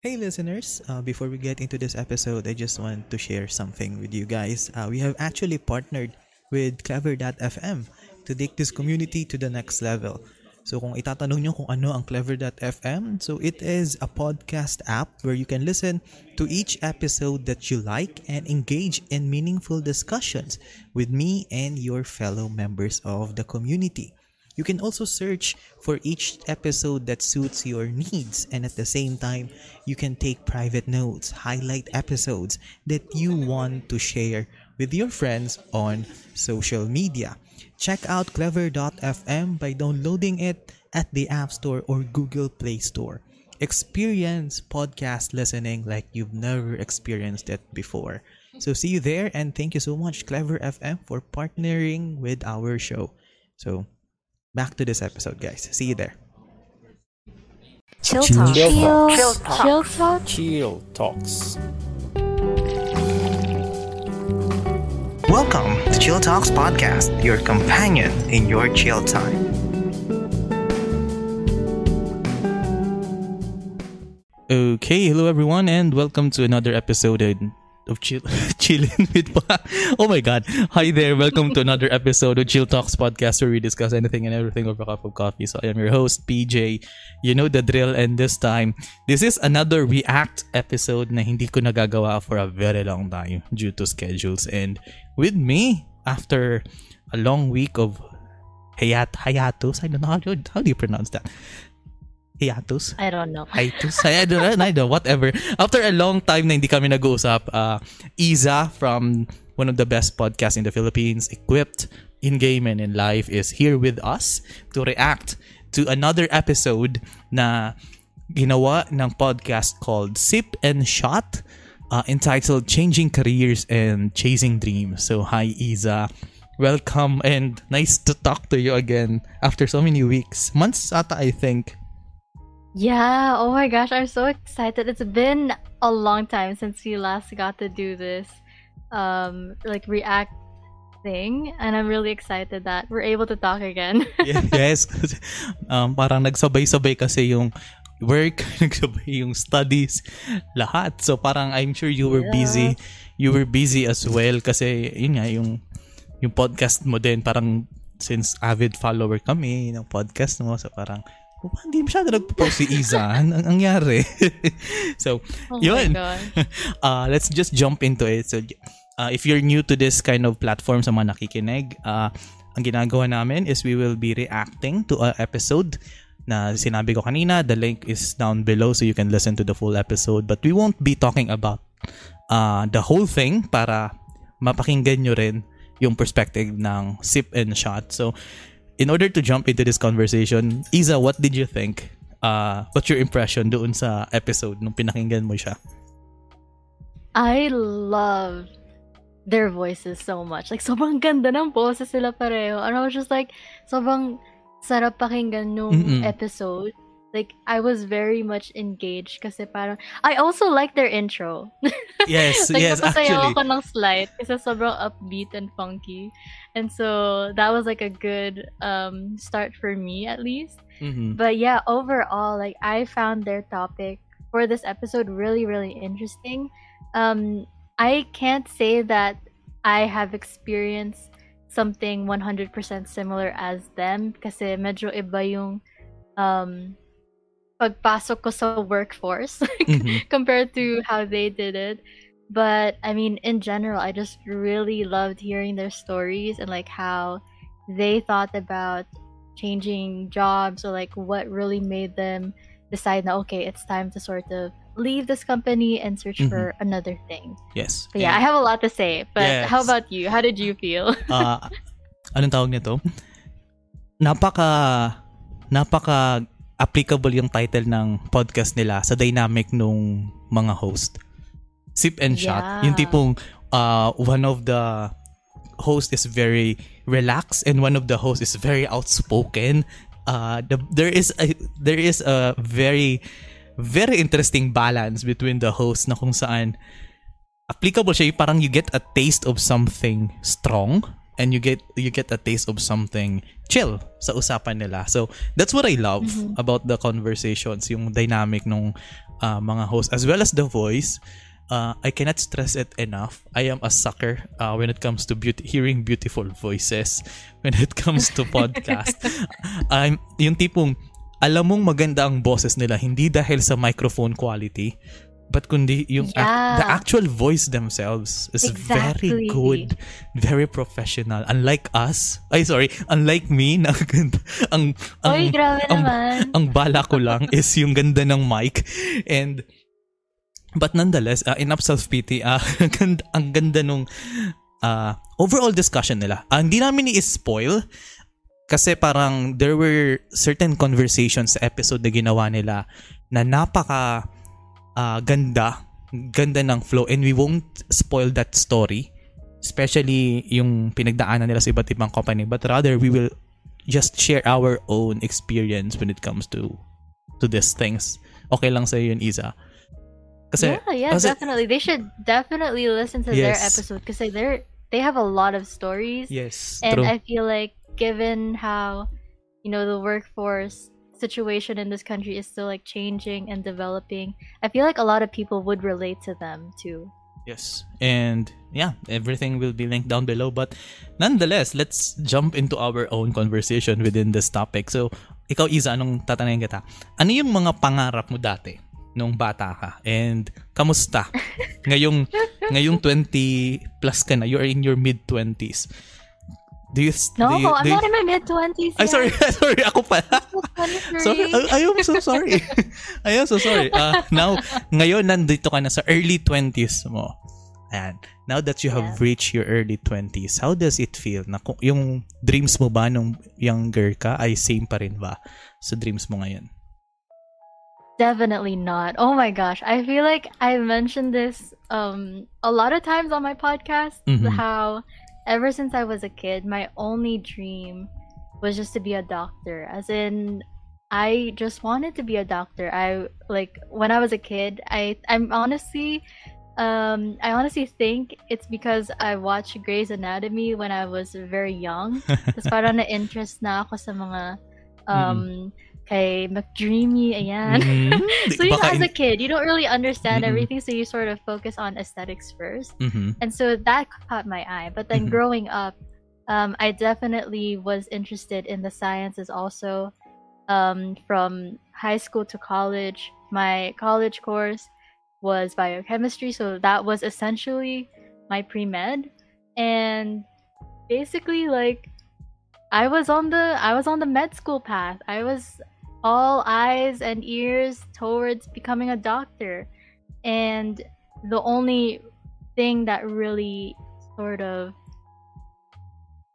Hey listeners, uh, before we get into this episode, I just want to share something with you guys. Uh, we have actually partnered with Clever.fm to take this community to the next level. So kung itatanong nyo kung ano ang Clever.fm, so it is a podcast app where you can listen to each episode that you like and engage in meaningful discussions with me and your fellow members of the community. You can also search for each episode that suits your needs, and at the same time, you can take private notes, highlight episodes that you want to share with your friends on social media. Check out clever.fm by downloading it at the App Store or Google Play Store. Experience podcast listening like you've never experienced it before. So see you there and thank you so much Clever FM for partnering with our show. So back to this episode, guys. See you there. Chill Chill talk. Chill Chill, chill talk. Chill Talks. Welcome to Chill Talks Podcast, your companion in your chill time. Okay, hello everyone, and welcome to another episode of Chill Chillin' with Pa. Oh my God! Hi there, welcome to another episode of Chill Talks Podcast, where we discuss anything and everything over a cup of coffee. So I am your host PJ. You know the drill, and this time, this is another React episode na hindi ko nagagawa for a very long time due to schedules. And with me, after a long week of hayat hiatus, I don't know how, how do you pronounce that? Hiatus? I don't know. hiatus. I don't know, I don't know, whatever. After a long time na hindi kami nag-uusap, uh, Iza from one of the best podcasts in the Philippines, Equipped in Game and in Life, is here with us to react to another episode na ginawa ng podcast called Sip and Shot uh, entitled Changing Careers and Chasing Dreams. So, hi Iza. Welcome and nice to talk to you again after so many weeks. Months ata, I think. Yeah, oh my gosh, I'm so excited. It's been a long time since we last got to do this um like react thing and I'm really excited that we're able to talk again. Yes. um, parang nagsabay-sabay kasi yung work, nagsabay yung studies, lahat. So parang I'm sure you were Yeah. busy. You were busy as well kasi yun nga yung yung podcast mo din parang since avid follower kami ng podcast mo so parang hindi masyado nagpo-post si Iza. Ang ang nangyari. so, oh yun. uh, let's just jump into it. So, uh, if you're new to this kind of platform sa mga nakikinig, uh, ang ginagawa namin is we will be reacting to a episode na sinabi ko kanina. The link is down below so you can listen to the full episode. But we won't be talking about uh, the whole thing para mapakinggan nyo rin yung perspective ng sip and shot. So, in order to jump into this conversation, Isa, what did you think? Uh, what's your impression doon sa episode nung pinakinggan mo siya? I love their voices so much. Like sobrang ganda ng boses sila pareho. And I was just like sobrang sarap pakinggan nung Mm-mm. episode. Like I was very much engaged kasi parang I also like their intro. Yes, like, yes, actually. ako ng slight kasi sobrang upbeat and funky. And so, that was like a good um, start for me at least. Mhm. But yeah, overall, like, I found their topic for this episode really, really interesting. Um, I can't say that I have experienced something 100% similar as them kasi medyo iba yung um, pagpasok ko sa workforce Mhm. compared to how they did it. But I mean, in general, I just really loved hearing their stories and like how they thought about changing jobs or like what really made them decide that okay, it's time to sort of leave this company and search Mhm. for another thing. Yes. But yeah, I have a lot to say. But how about you? How did you feel? uh, anong tawag nito? Napaka napaka applicable yung title ng podcast nila sa dynamic nung mga host. Sip and shot. Yeah. Yung tipong uh, one of the host is very relaxed and one of the hosts is very outspoken. Uh, the, there is a, there is a very very interesting balance between the hosts na kung saan applicable siya parang you get a taste of something strong and you get you get a taste of something chill sa usapan nila. So that's what I love about the conversations, yung dynamic nung uh, mga hosts as well as the voice. Uh, I cannot stress it enough. I am a sucker uh, when it comes to beauty, hearing beautiful voices. When it comes to podcast, I'm yung tipong alam mong maganda ang boses nila hindi dahil sa microphone quality, but kundi yung ac- Yeah. the actual voice themselves is very Exactly. good, very professional. Unlike us, ay sorry, unlike me na ang ang Uy, grabe ang, naman. ang bala ko lang is yung ganda ng mic and but nonetheless, uh, enough self-pity, uh, ang ganda, ang ganda nung uh, overall discussion nila. Ah, hindi namin i-spoil kasi parang there were certain conversations sa episode na ginawa nila na napaka ah, ganda, ganda ng flow and we won't spoil that story. Especially yung pinagdaanan nila sa iba't ibang company but rather we will just share our own experience when it comes to to these things. Okay lang sa yun, Isa. Kasi, yeah, yeah, kasi- definitely. They should definitely listen to their episode because they're they have a lot of stories, yes, and true. I feel like given how you know the workforce situation in this country is still like changing and developing, I feel like a lot of people would relate to them too. Yes. And yeah, everything will be linked down below. But nonetheless, let's jump into our own conversation within this topic. So, ikaw, Isa, anong tatanungin kita? Ano yung mga pangarap mo dati nung bata ka? And kamusta? ngayong, ngayong 20 plus ka na, you're in your mid-20s. Do you, No, do you, I'm do you- not in my mid twenties. Ay, sorry, sorry, ako pala. Sorry, I, I am so sorry. I am so sorry. Uh, now, ngayon nandito ka na sa early 20s mo. Ayan. Now that you have Yeah. reached your early 20s, how does it feel? Na, kung- yung dreams mo ba nung younger ka ay same pa rin ba sa dreams mo ngayon? Definitely not. Oh my gosh. I feel like I mentioned this um a lot of times on my podcast Mhm. how ever since I was a kid, my only dream was just to be a doctor. As in I just wanted to be a doctor. I like when I was a kid, I I'm honestly um I honestly think it's because I watched Grey's Anatomy when I was very young. Tapos parang na-interest na ako sa mga um kay McDreamy, ayan. Mhm. so you know, as a kid, you don't really understand Mm-mm. everything, so you sort of focus on aesthetics first, Mhm. and so that caught my eye. But then Mhm. growing up, um, I definitely was interested in the sciences also. Um, from high school to college, my college course was biochemistry, so that was essentially my pre med, and basically like I was on the I was on the med school path. I was all eyes and ears towards becoming a doctor. And the only thing that really sort of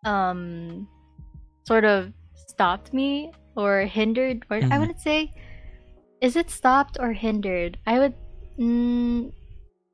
um sort of stopped me or hindered or I Mhm. would say is it stopped or hindered? I would mm,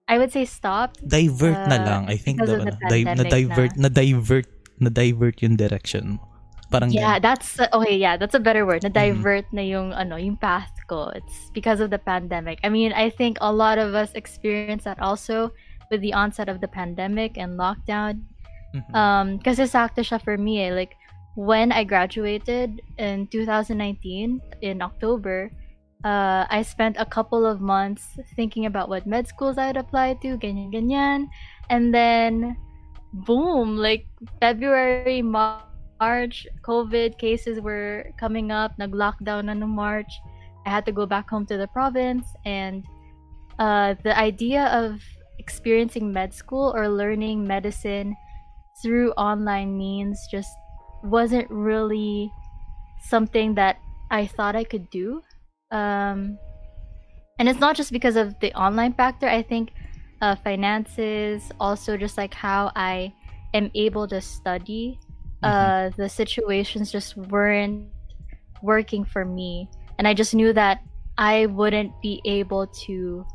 I would say stopped Divert na Uh, lang. I think because the, the ano, di- na-divert, na-divert, na-divert yung direction mo. Parang Yeah, ganun. that's okay. Yeah, that's a better word. Na Mm-hmm. divert na yung ano, yung path ko. It's because of the pandemic. I mean, I think a lot of us experienced that also with the onset of the pandemic and lockdown. Mhm. Um, kasi sakto siya for me. Eh. Like when I graduated in 2019 in October, uh, I spent a couple of months thinking about what med schools I'd apply to, ganyan ganyan, and then boom, like February, Mar- March, COVID cases were coming up, nag-lockdown na nung March. I had to go back home to the province and uh, the idea of experiencing med school or learning medicine through online means just wasn't really something that I thought I could do. Um, and it's not just because of the online factor. I think uh, finances, also just like how I am able to study. Uh, the situations just weren't working for me, and I just knew that I wouldn't be able to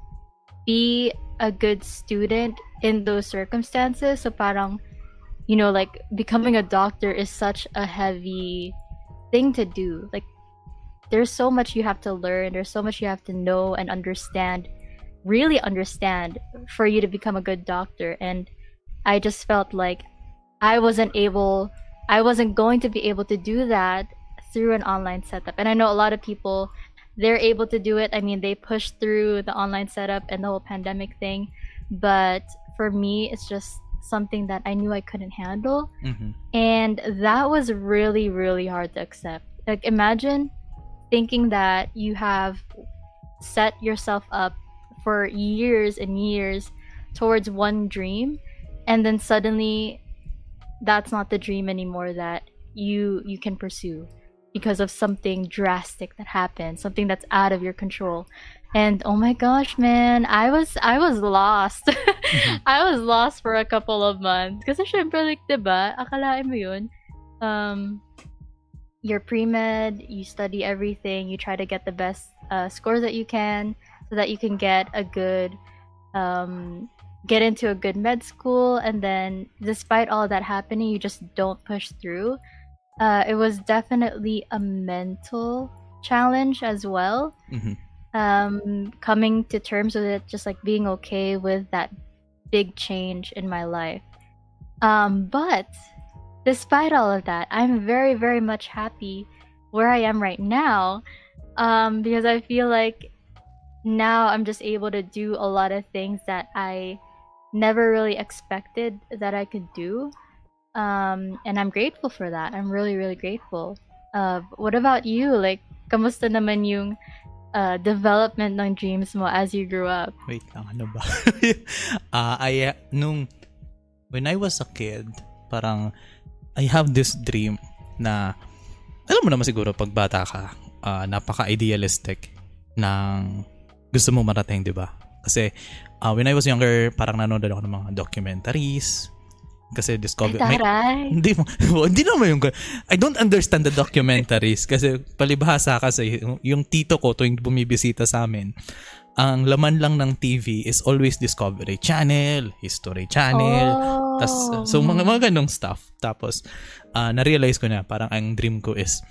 be a good student in those circumstances. So parang, you know, like becoming a doctor is such a heavy thing to do. Like there's so much you have to learn, there's so much you have to know and understand, really understand for you to become a good doctor. And I just felt like I wasn't able, I wasn't going to be able to do that through an online setup. And I know a lot of people, they're able to do it. I mean, they pushed through the online setup and the whole pandemic thing. But for me, it's just something that I knew I couldn't handle. Mm-hmm. And that was really, really hard to accept. Like, imagine thinking that you have set yourself up for years and years towards one dream, and then suddenly that's not the dream anymore that you you can pursue because of something drastic that happened something that's out of your control. And oh my gosh man i was i was lost. I was lost for a couple of months. Kasi syempre like diba akalain mo yun. Um you're pre-med you study everything you try to get the best uh, scores that you can so that you can get a good um get into a good med school and then despite all that happening you just don't push through. Uh, it was definitely a mental challenge as well. Mhm. um, coming to terms with it just like being okay with that big change in my life. Um, but despite all of that i'm very very much happy where i am right now um, because i feel like now i'm just able to do a lot of things that i never really expected that I could do. Um, and I'm grateful for that. I'm really, really grateful. Uh, what about you? Like, kamusta naman yung uh, development ng dreams mo as you grew up? Wait lang, ano ba? Ah, I, nung, when I was a kid, parang, I have this dream na, alam mo naman siguro, pag bata ka, ah, napaka-idealistic ng gusto mo marating, di ba? Kasi, ah, when I was younger, parang nanonood ako ng mga documentaries, kasi discover, may, Taray! hindi mo, hindi naman yung, I don't understand the documentaries kasi palibhasa kasi yung, yung tito ko tuwing bumibisita sa amin, ang laman lang ng TV is always Discovery Channel, History Channel, Oh. tas, so mga, mga ganong stuff. Tapos, ah, na-realize ko na parang ang dream ko is,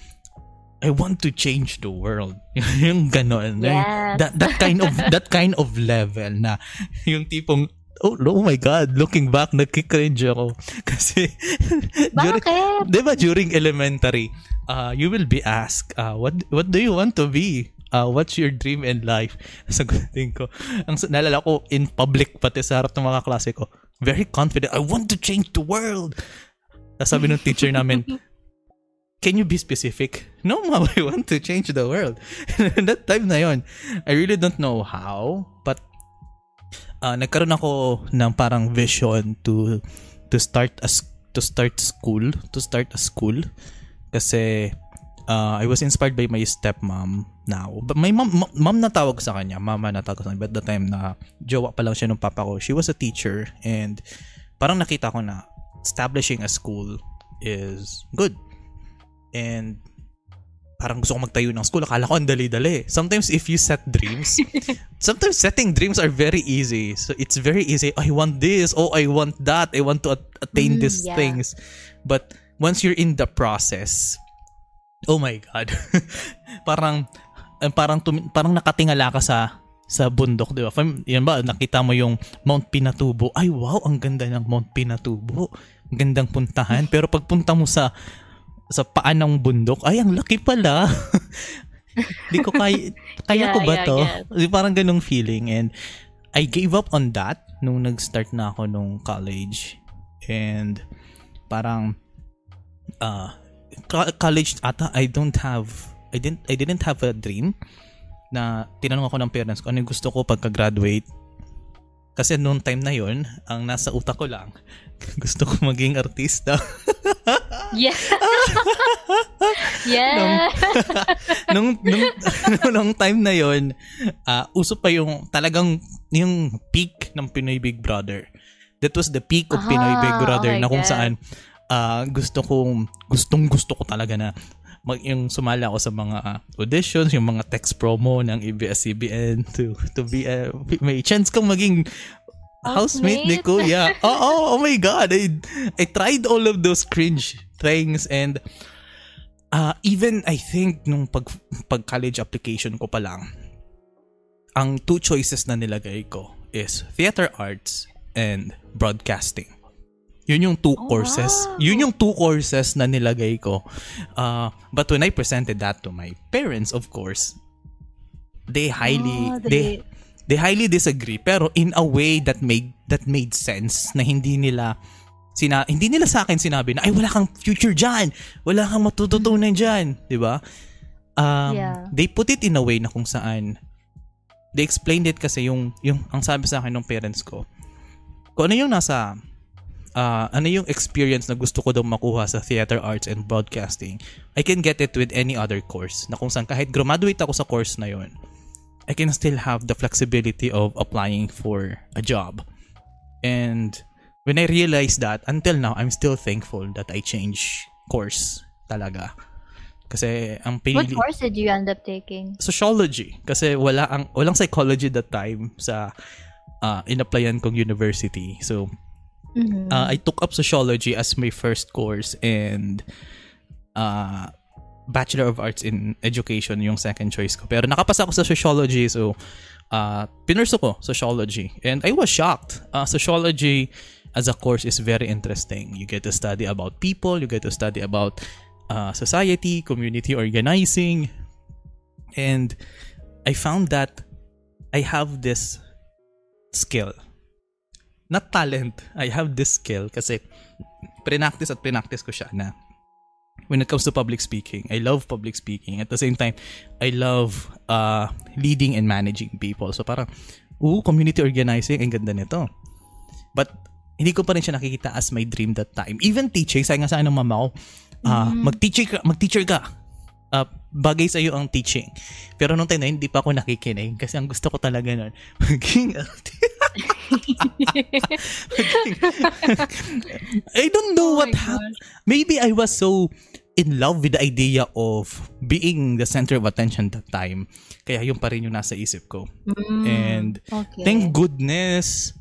I want to change the world. yung ganon. Yes. That, that kind of, that kind of level na yung tipong, oh, oh my God, looking back, nagkikringe ako. Kasi, during? Di ba during elementary, uh, you will be asked, uh, what what do you want to be? Uh, what's your dream in life? Sagutin ko. Ang naalala ko in public pati sa harap ng mga klase ko, very confident, I want to change the world. Tapos sabi ng teacher namin, can you be specific? No, ma'am, I want to change the world. that time na yon, I really don't know how, but uh, nagkaroon ako ng parang vision to to start as to start school, to start a school kasi uh, I was inspired by my stepmom now. But my mom, ma- mom na sa kanya, mama na sa kanya. But the time na jowa pa lang siya ng papa ko, she was a teacher and parang nakita ko na establishing a school is good. And parang gusto ko magtayo ng school. Akala ko ang dali-dali. Sometimes if you set dreams, sometimes setting dreams are very easy. So it's very easy. I want this. Oh, I want that. I want to at- attain Mm, these yeah. things. But once you're in the process, oh my God. parang, eh, parang, tumi- parang nakatingala ka sa sa bundok, di ba? Yan ba, nakita mo yung Mount Pinatubo. Ay, wow, ang ganda ng Mount Pinatubo. Ang gandang puntahan. Pero pagpunta mo sa sa paan ng bundok, ay, ang laki pala. Di ko kaya, kaya Yeah, ko ba yeah, to? Di, Parang ganong feeling. And I gave up on that nung nag-start na ako nung college. And parang uh, co- college ata I don't have I didn't I didn't have a dream na tinanong ako ng parents ko ano yung gusto ko pagka-graduate. Kasi noong time na yon ang nasa utak ko lang, gusto ko maging artista. Yeah. yeah. nung, nung, nung time na yon ah, uso pa yung talagang yung peak ng Pinoy Big Brother. That was the peak of Pinoy Ah, Big Brother oh na kung God. saan ah, gusto kong gustong gusto ko talaga na mag yung sumala ako sa mga ah, auditions, yung mga text promo ng ABS-CBN to to be a may chance kang maging housemate ni? Kuya. oh, oh, oh my God. I, I tried all of those cringe things and uh, even I think nung pag, pag college application ko pa lang, ang two choices na nilagay ko is theater arts and broadcasting. Yun yung two Oh, courses. wow. Yun yung two courses na nilagay ko. Uh, but when I presented that to my parents, of course, they highly Oh, they they highly disagree pero in a way that made that made sense na hindi nila sina hindi nila sa akin sinabi na ay wala kang future diyan wala kang matututunan diyan di ba? Um Yeah. they put it in a way na kung saan they explained it kasi yung yung ang sabi sa akin ng parents ko kung ano yung nasa ah, ano yung experience na gusto ko daw makuha sa theater arts and broadcasting I can get it with any other course na kung saan kahit graduate ako sa course na yon I can still have the flexibility of applying for a job. And when I realized that, until now, I'm still thankful that I changed course talaga. Kasi ang What pinili... course did you end up taking? Sociology. Kasi wala ang walang psychology that time sa uh, inaplayan kong university. So, Mhm. uh, I took up sociology as my first course and uh, Bachelor of Arts in Education yung second choice ko. Pero nakapasa ako sa sociology so uh, pinurso ko sociology and I was shocked. Uh, sociology as a course is very interesting. You get to study about people, you get to study about uh, society, community organizing and I found that I have this skill not talent. I have this skill kasi pre-practice at pre-practice ko siya na when it comes to public speaking, I love public speaking. At the same time, I love uh, leading and managing people. So parang, ooh, community organizing, ang ganda nito. But hindi ko pa rin siya nakikita as my dream that time. Even teaching, sabi nga sa ng mama ko, ah, mag-teacher ka, mag-teacher ka. Ah, bagay sa iyo ang teaching. Pero nung time na hindi pa ako nakikinig kasi ang gusto ko talaga nun, maging I don't know Oh what happened. Maybe I was so in love with the idea of being the center of attention that time. Kaya yun pa rin yung nasa isip ko. Mm, And okay. thank goodness,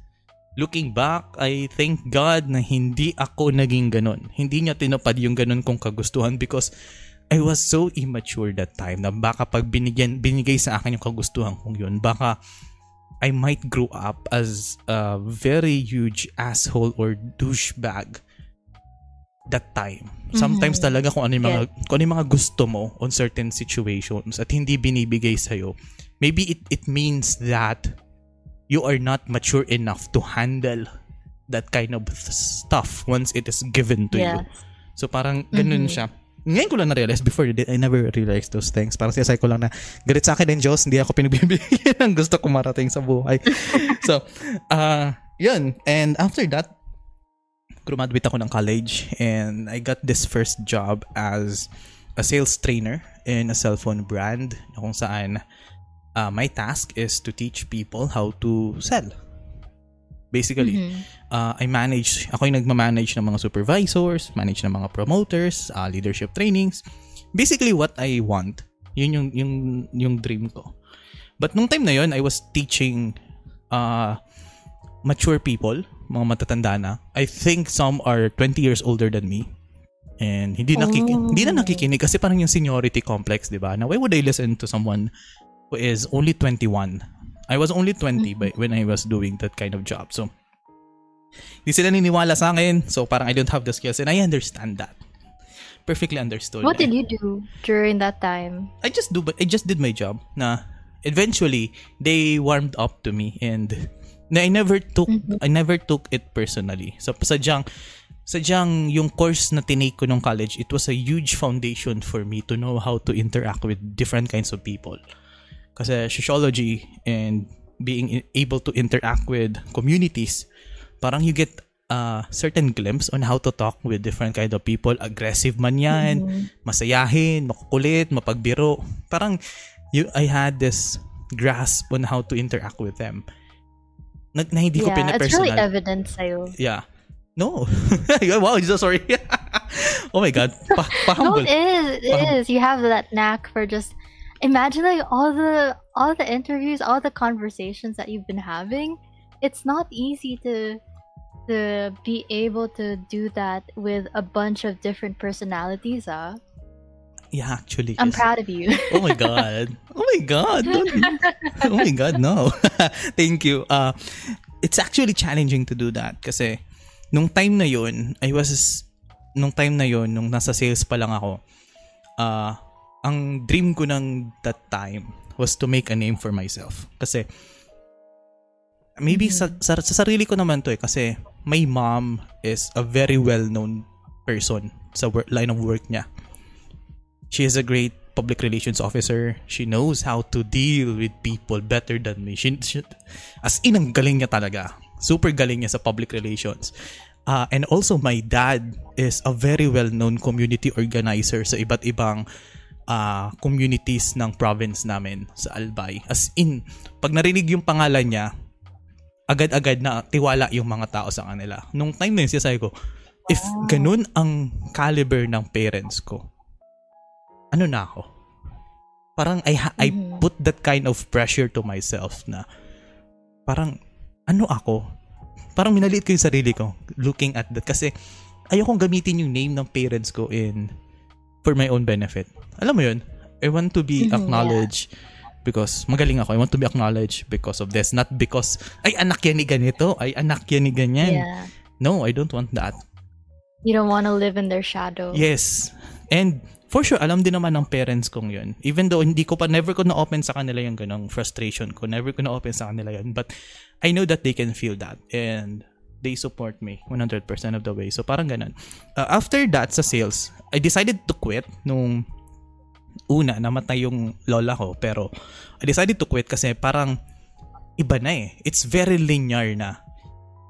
looking back, I thank God na hindi ako naging ganun. Hindi niya tinupad yung ganun kong kagustuhan because I was so immature that time na baka pag binigyan, binigay sa akin yung kagustuhan kong yun, baka I might grow up as a very huge asshole or douchebag that time. Sometimes Mhm. talaga kung ano yung mga, kung ano yung mga gusto mo on certain situations at hindi binibigay sa'yo, maybe it, it means that you are not mature enough to handle that kind of stuff once it is given to you. Yes. So parang ganun Mhm. siya. Ngayon ko lang na-realize. Before, I never realized those things. Parang siyasay ko lang na, galit sa akin din Diyos, hindi ako pinagbibigyan ng gusto ko marating sa buhay. so, uh, yun. And after that, graduate ako ng college and I got this first job as a sales trainer in a cell phone brand na kung saan uh, my task is to teach people how to sell. Basically, Mhm. uh, I manage, ako yung nagmamanage ng mga supervisors, manage ng mga promoters, uh, leadership trainings. Basically, what I want, yun yung, yung, yung dream ko. But nung time na yun, I was teaching uh, mature people, mga matatanda na. I think some are 20 years older than me. And hindi nakik- Oh. hindi na nakikinig kasi parang yung seniority complex, di ba? Now, why would I listen to someone who is only 21? I was only 20 by, when I was doing that kind of job. So, hindi sila niniwala sa akin. So, parang I don't have the skills and I understand that. Perfectly understood. What did you do during that time? I just do but I just did my job na eventually they warmed up to me and na I never took I never took it personally. So sadyang sadyang yung course na tinake ko nung college, it was a huge foundation for me to know how to interact with different kinds of people. Kasi sociology and being able to interact with communities, parang you get a certain glimpse on how to talk with different kind of people. Aggressive man yan, masayahin, makukulit, mapagbiro. Parang you, I had this grasp on how to interact with them. Na, na hindi ko yeah, it's really pinapersonal. evident sa'yo. Yeah. No. wow, so sorry. oh my God. Pa, No, it is. It Paham- is. You have that knack for just imagine like all the all the interviews, all the conversations that you've been having. It's not easy to to be able to do that with a bunch of different personalities. Ah, Yeah, actually. I'm yes. proud of you. Oh my God. Oh my God. Oh my God, no. Thank you. Uh, it's actually challenging to do that kasi nung time na yun, I was, nung time na yun, nung nasa sales pa lang ako, uh, ang dream ko ng that time was to make a name for myself. Kasi, maybe mm-hmm. sa, sa, sa sarili ko naman to eh, kasi my mom is a very well-known person sa work, line of work niya. She is a great public relations officer. She knows how to deal with people better than me. She, she as in ang galing niya talaga. Super galing niya sa public relations. Uh, and also my dad is a very well-known community organizer sa iba't ibang uh, communities ng province namin sa Albay. As in, pag narinig yung pangalan niya, agad-agad na tiwala yung mga tao sa kanila. Nung time na yun, sabi ko, if ganun ang caliber ng parents ko, ano na ako? Parang I, ha- I mm-hmm. put that kind of pressure to myself na parang ano ako? Parang minaliit ko yung sarili ko looking at that kasi ayokong gamitin yung name ng parents ko in for my own benefit. Alam mo yun? I want to be mm-hmm, acknowledged yeah. because magaling ako. I want to be acknowledged because of this. Not because, ay anak yan ni ganito, ay anak yan ni ganyan. Yeah. No, I don't want that. You don't want to live in their shadow. Yes. And for sure, alam din naman ng parents kong yun. Even though hindi ko pa, never ko na-open sa kanila yung ganong frustration ko. Never ko na-open sa kanila yun. But I know that they can feel that. And they support me 100% of the way. So parang ganun. Uh, after that, sa sales, I decided to quit nung una, namatay yung lola ko. Pero I decided to quit kasi parang iba na eh. It's very linear na.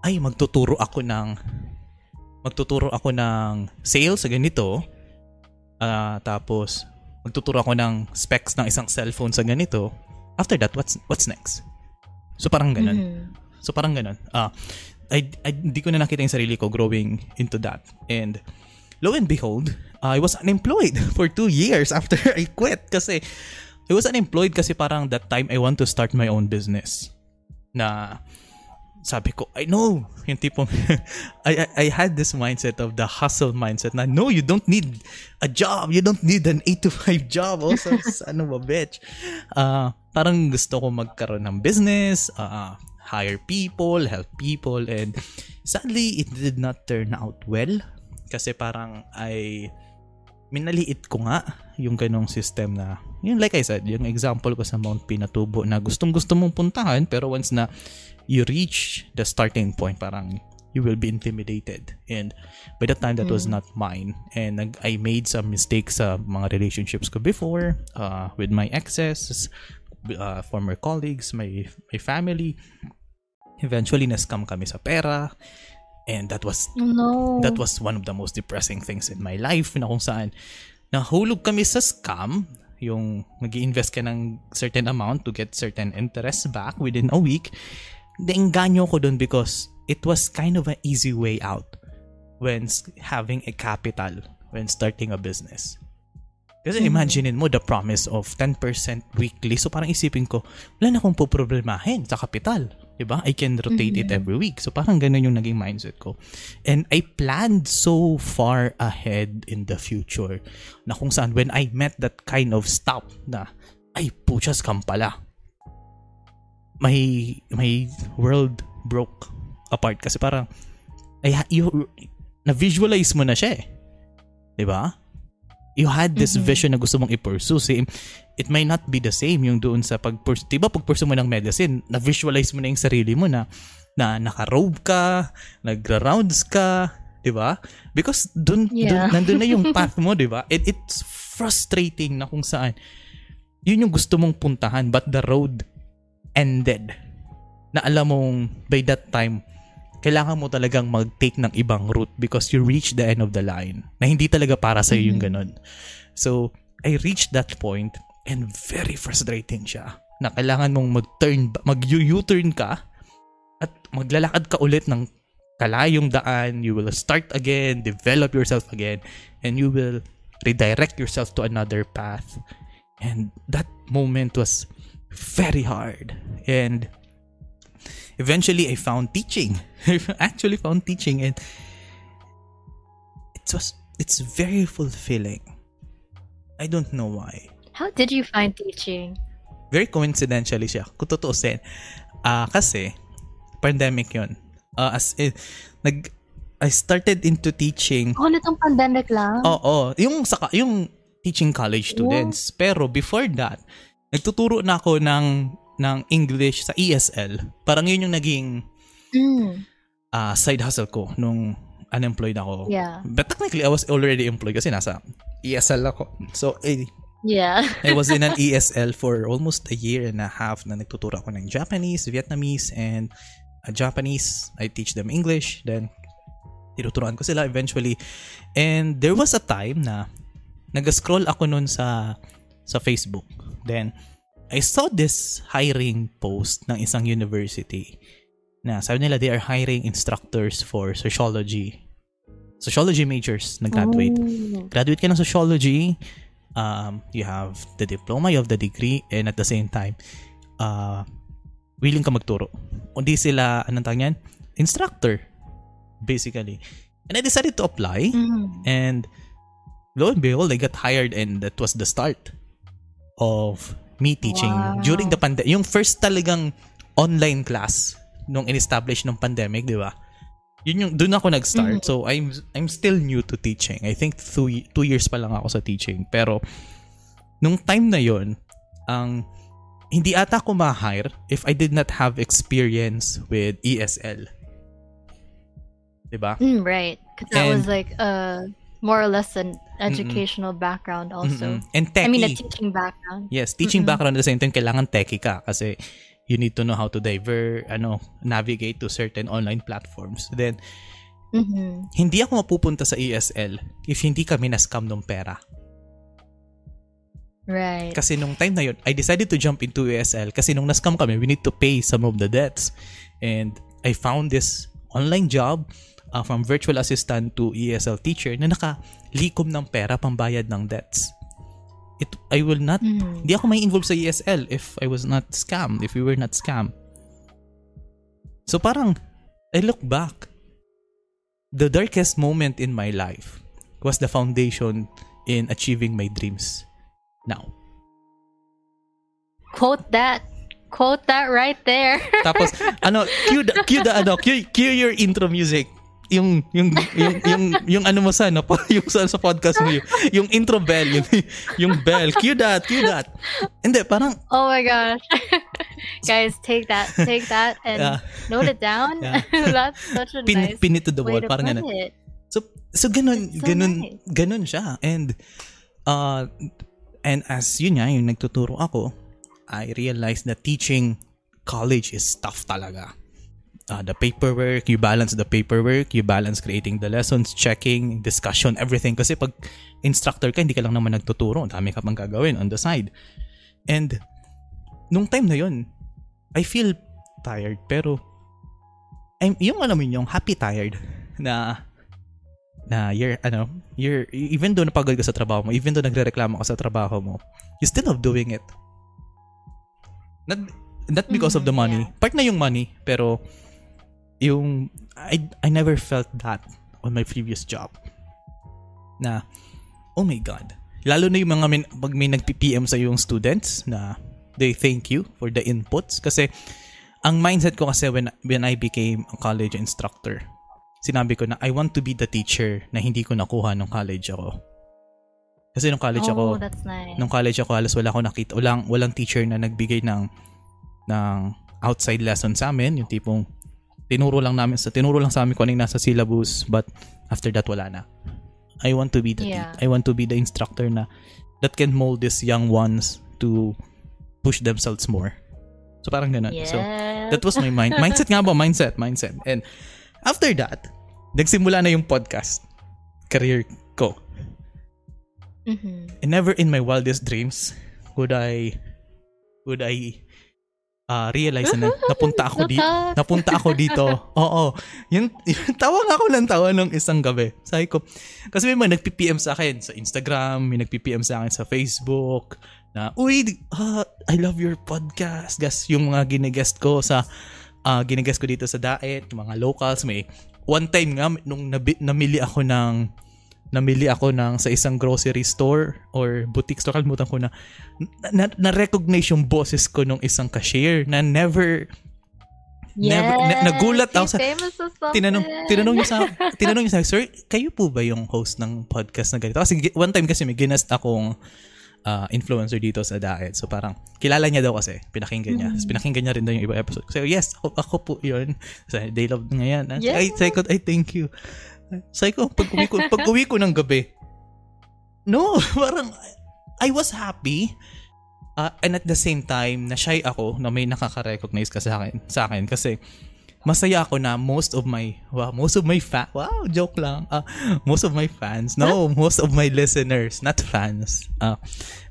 Ay, magtuturo ako ng magtuturo ako ng sales sa ganito Uh, tapos, magtuturo ako ng specs ng isang cellphone sa ganito. After that, what's what's next? So parang ganun. Mm-hmm. So parang ganun. Ah, uh, I, I hindi ko na nakita yung sarili ko growing into that. And lo and behold, I was unemployed for two years after I quit kasi I was unemployed kasi parang that time I want to start my own business. Na sabi ko, I know, yung tipong, I, I, I had this mindset of the hustle mindset na, no, you don't need a job. You don't need an 8 to 5 job. Also, ano ba, bitch? Uh, parang gusto ko magkaroon ng business, uh, hire people, help people, and sadly, it did not turn out well. Kasi parang I, minaliit ko nga yung ganong system na, yun like I said, yung example ko sa Mount Pinatubo na gustong gusto mong puntahan, pero once na you reach the starting point, parang you will be intimidated. And by that time, that mm. was not mine. And I made some mistakes sa mga relationships ko before, uh, with my exes, uh, former colleagues, my, my family. Eventually, na-scam kami sa pera. And that was oh, no. that was one of the most depressing things in my life na kung saan nahulog kami sa scam yung mag invest ka ng certain amount to get certain interest back within a week nainganyo ko dun because it was kind of an easy way out when having a capital when starting a business. Kasi mm-hmm. imaginein mo the promise of 10% weekly. So parang isipin ko, wala na akong poproblemahin sa kapital. Diba? I can rotate mm-hmm. it every week. So parang ganun yung naging mindset ko. And I planned so far ahead in the future na kung saan when I met that kind of stop na, ay, puchas kam pala my my world broke apart kasi parang ay you na visualize mo na siya eh. 'Di ba? You had this mm-hmm. vision na gusto mong i-pursue. Same, it may not be the same yung doon sa pag di ba pag pursue mo ng medicine, na visualize mo na yung sarili mo na na naka-robe ka, nagra-rounds ka, 'di ba? Because doon yeah. nandoon na yung path mo, 'di ba? It, it's frustrating na kung saan yun yung gusto mong puntahan but the road ended na alam mong by that time kailangan mo talagang mag-take ng ibang route because you reach the end of the line na hindi talaga para sa yung mm-hmm. ganun. So, I reached that point and very frustrating siya na kailangan mong mag-turn, mag-U-turn ka at maglalakad ka ulit ng kalayong daan. You will start again, develop yourself again, and you will redirect yourself to another path. And that moment was very hard. And eventually I found teaching. I actually found teaching and it was it's very fulfilling. I don't know why. How did you find teaching? Very coincidentally siya. Kung tutuusin. Uh, kasi, pandemic yon uh, as in, nag, I started into teaching. Oh, nitong pandemic lang? Oo, yung sa yung teaching college students. Pero before that, nagtuturo na ako ng ng English sa ESL. Parang yun yung naging Mm. uh, side hustle ko nung unemployed ako. Yeah. But technically, I was already employed kasi nasa ESL ako. So, eh, Yeah. I was in an ESL for almost a year and a half na nagtuturo ako ng Japanese, Vietnamese, and uh, Japanese. I teach them English. Then, tinuturuan ko sila eventually. And there was a time na nag-scroll ako nun sa sa Facebook. Then, I saw this hiring post ng isang university na sabi nila they are hiring instructors for sociology. Sociology majors na graduate. Oh. Graduate ka ng sociology, um, you have the diploma, you have the degree, and at the same time, uh, willing ka magturo. Hindi sila, anong tawag yan? Instructor, basically. And I decided to apply, Mhm. and lo and behold, I got hired, and that was the start of me teaching Wow. during the pandemic. Yung first talagang online class nung in-establish ng pandemic, di ba? Yun yung, doon ako nag-start. So, I'm, I'm still new to teaching. I think two, two years pa lang ako sa teaching. Pero, nung time na yon ang, hindi ata ako ma-hire if I did not have experience with ESL. Diba? Mm, right. 'Cause that was And- like uh more or less an educational background also. Mm-mm. And techie. I mean a teaching background. Yes, teaching Mm-mm. background at the same time, kailangan techie ka kasi you need to know how to diver, ano, navigate to certain online platforms. Then, Mhm. hindi ako mapupunta sa ESL if hindi kami na-scam ng pera. Right. Kasi nung time na yun, I decided to jump into ESL kasi nung na-scam kami, we need to pay some of the debts. And I found this online job uh, from virtual assistant to ESL teacher na nakalikom ng pera pambayad ng debts. It, I will not. Hindi ako may involved sa ESL if I was not scammed, if we were not scammed. So parang, I look back. The darkest moment in my life was the foundation in achieving my dreams now. Quote that. Quote that right there. Tapos, ano, cue the, cue the, ano, cue, cue your intro music. Yung, yung, yung, yung, yung ano mo sa, ano, po- yung sa, sa podcast mo, yung, yung intro bell, yung, yung bell. Cue that, cue that. Hindi, parang, oh my gosh. Guys, take that. Take that and Yeah. note it down. Yeah. That's such a pin, nice pin it to the wall. to Parang ganun. it. So so ganun That's so ganun nice. ganun siya and uh and as yun nga yung nagtuturo ako I realized that teaching college is tough talaga. Uh, the paperwork, you balance the paperwork, you balance creating the lessons, checking, discussion, everything. Kasi pag instructor ka, hindi ka lang naman nagtuturo. Ang dami ka pang gagawin on the side. And, nung time na yun, I feel tired. Pero, I'm, yung alam mo yun, yung happy tired na na you're ano you're even though napagod ka sa trabaho mo even though nagrereklamo ka sa trabaho mo you still love doing it not not because of the Mhm, money part na yung money pero yung I I never felt that on my previous job na oh my god lalo na yung mga min, pag may nag-PPM sa yung students na they thank you for the inputs kasi ang mindset ko kasi when when I became a college instructor sinabi ko na I want to be the teacher na hindi ko nakuha nung college ako. Kasi nung college oh, ako, that's nice. nung college ako halos wala ako nakita, walang, walang teacher na nagbigay ng ng outside lesson sa amin, yung tipong tinuro lang namin sa tinuro lang sa amin kung ano yung nasa syllabus but after that wala na. I want to be the Yeah. I want to be the instructor na that can mold these young ones to push themselves more. So parang ganun. yes. So That was my mind. Mindset nga ba? Mindset, mindset. And after that, nagsimula na yung podcast career ko. Mhm. And never in my wildest dreams would I would I uh, realize na napunta ako di Lukas. napunta ako dito. Oo. Yung, yung tawa nga ako ng tawa nung isang gabi. Sabi ko, kasi may mga nag-PPM sa akin sa Instagram, may nag-PPM sa akin sa Facebook, na, uy, ah, I love your podcast. Gas, yung mga giniguest ko sa, uh, giniguest ko dito sa Daet, mga locals, may, one time nga, nung nabi, namili ako ng, namili ako ng sa isang grocery store or boutique store, kalimutan ko na, na, na-recognize yung boses ko nung isang cashier na never Never, na- nagulat ako sa, tinanong, tinanong niya sa, tinanong niya sa, sir, kayo po ba yung host ng podcast na ganito? Kasi one time kasi may ginast akong ah, influencer dito sa Daet. So parang, kilala niya daw kasi, pinakinggan niya. Tapos pinakinggan niya rin daw yung iba episode. So yes, ako, ako po yun. So, they love nga yan. Yeah. Ay, sabi ko, ay, thank you. Sabi ko, pag uwi ko, pag uwi ko ng gabi, no, parang, I was happy. Ah, and at the same time, na shy ako na may nakaka-recognize ka sa akin, sa akin kasi masaya ako na most of my wow, most of my fa- wow, joke lang. Ah, most of my fans, no, most of my listeners, not fans. Ah,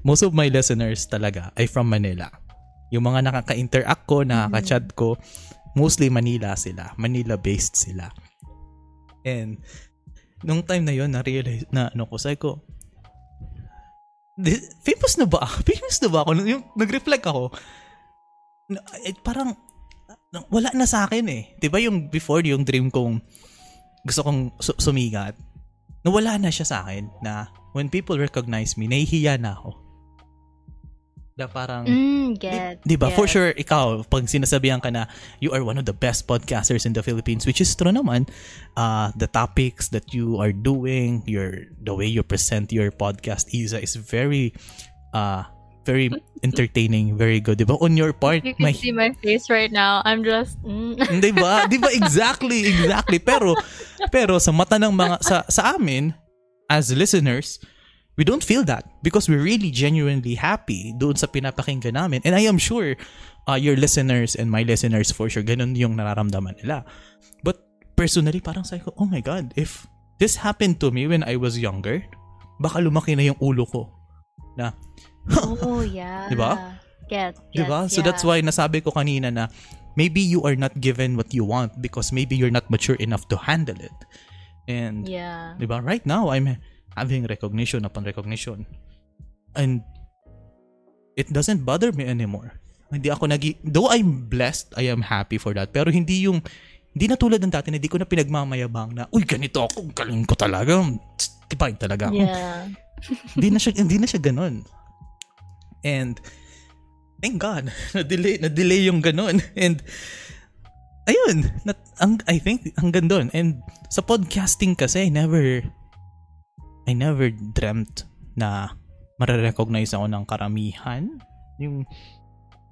most of my listeners talaga ay from Manila. Yung mga nakaka-interact ko, nakaka-chat ko, mostly Manila sila. Manila-based sila. And nung time na yon na-realize na ano ko, sabi ko, "Di- famous na ba? Famous na ba ako? Yung, nag-reflect ako, eh, parang wala na sa akin eh. 'Di ba yung before yung dream kong gusto kong su- sumigat, nawala na siya sa akin na when people recognize me, nahihiya na ako. Na parang, Mm, get. Di ba? For get. sure, ikaw, pag sinasabihan ka na you are one of the best podcasters in the Philippines, which is true naman, uh, the topics that you are doing, your the way you present your podcast, Isa, is very, uh, very entertaining, very good. Di ba? On your part, You can may, see my face right now. I'm just. Mm. Di ba? Di ba? Exactly, exactly. Pero, pero sa mata ng mga, sa, sa amin, as listeners, we don't feel that because we're really genuinely happy doon sa pinapakinggan namin. And I am sure uh, your listeners and my listeners for sure, ganun yung nararamdaman nila. But personally, parang sabi ko, oh my God, if this happened to me when I was younger, baka lumaki na yung ulo ko. Na, Oh, yeah. Di ba? Get. Di ba? So that's why nasabi ko kanina na maybe you are not given what you want because maybe you're not mature enough to handle it. And Yeah. Di ba? Right now, I'm having recognition upon recognition. And it doesn't bother me anymore. Hindi ako nagi though I'm blessed, I am happy for that. Pero hindi yung hindi na tulad ng dati na hindi ko na pinagmamayabang na, uy, ganito ako, galing ko talaga. Tipain talaga ako. Yeah. hindi na siya hindi na siya ganun. And thank God, na-delay, na-delay yung ganun. And ayun, nat, ang, I think hanggang doon. And sa podcasting kasi, I never I never dreamt na marirecognize ako ng karamihan. Yung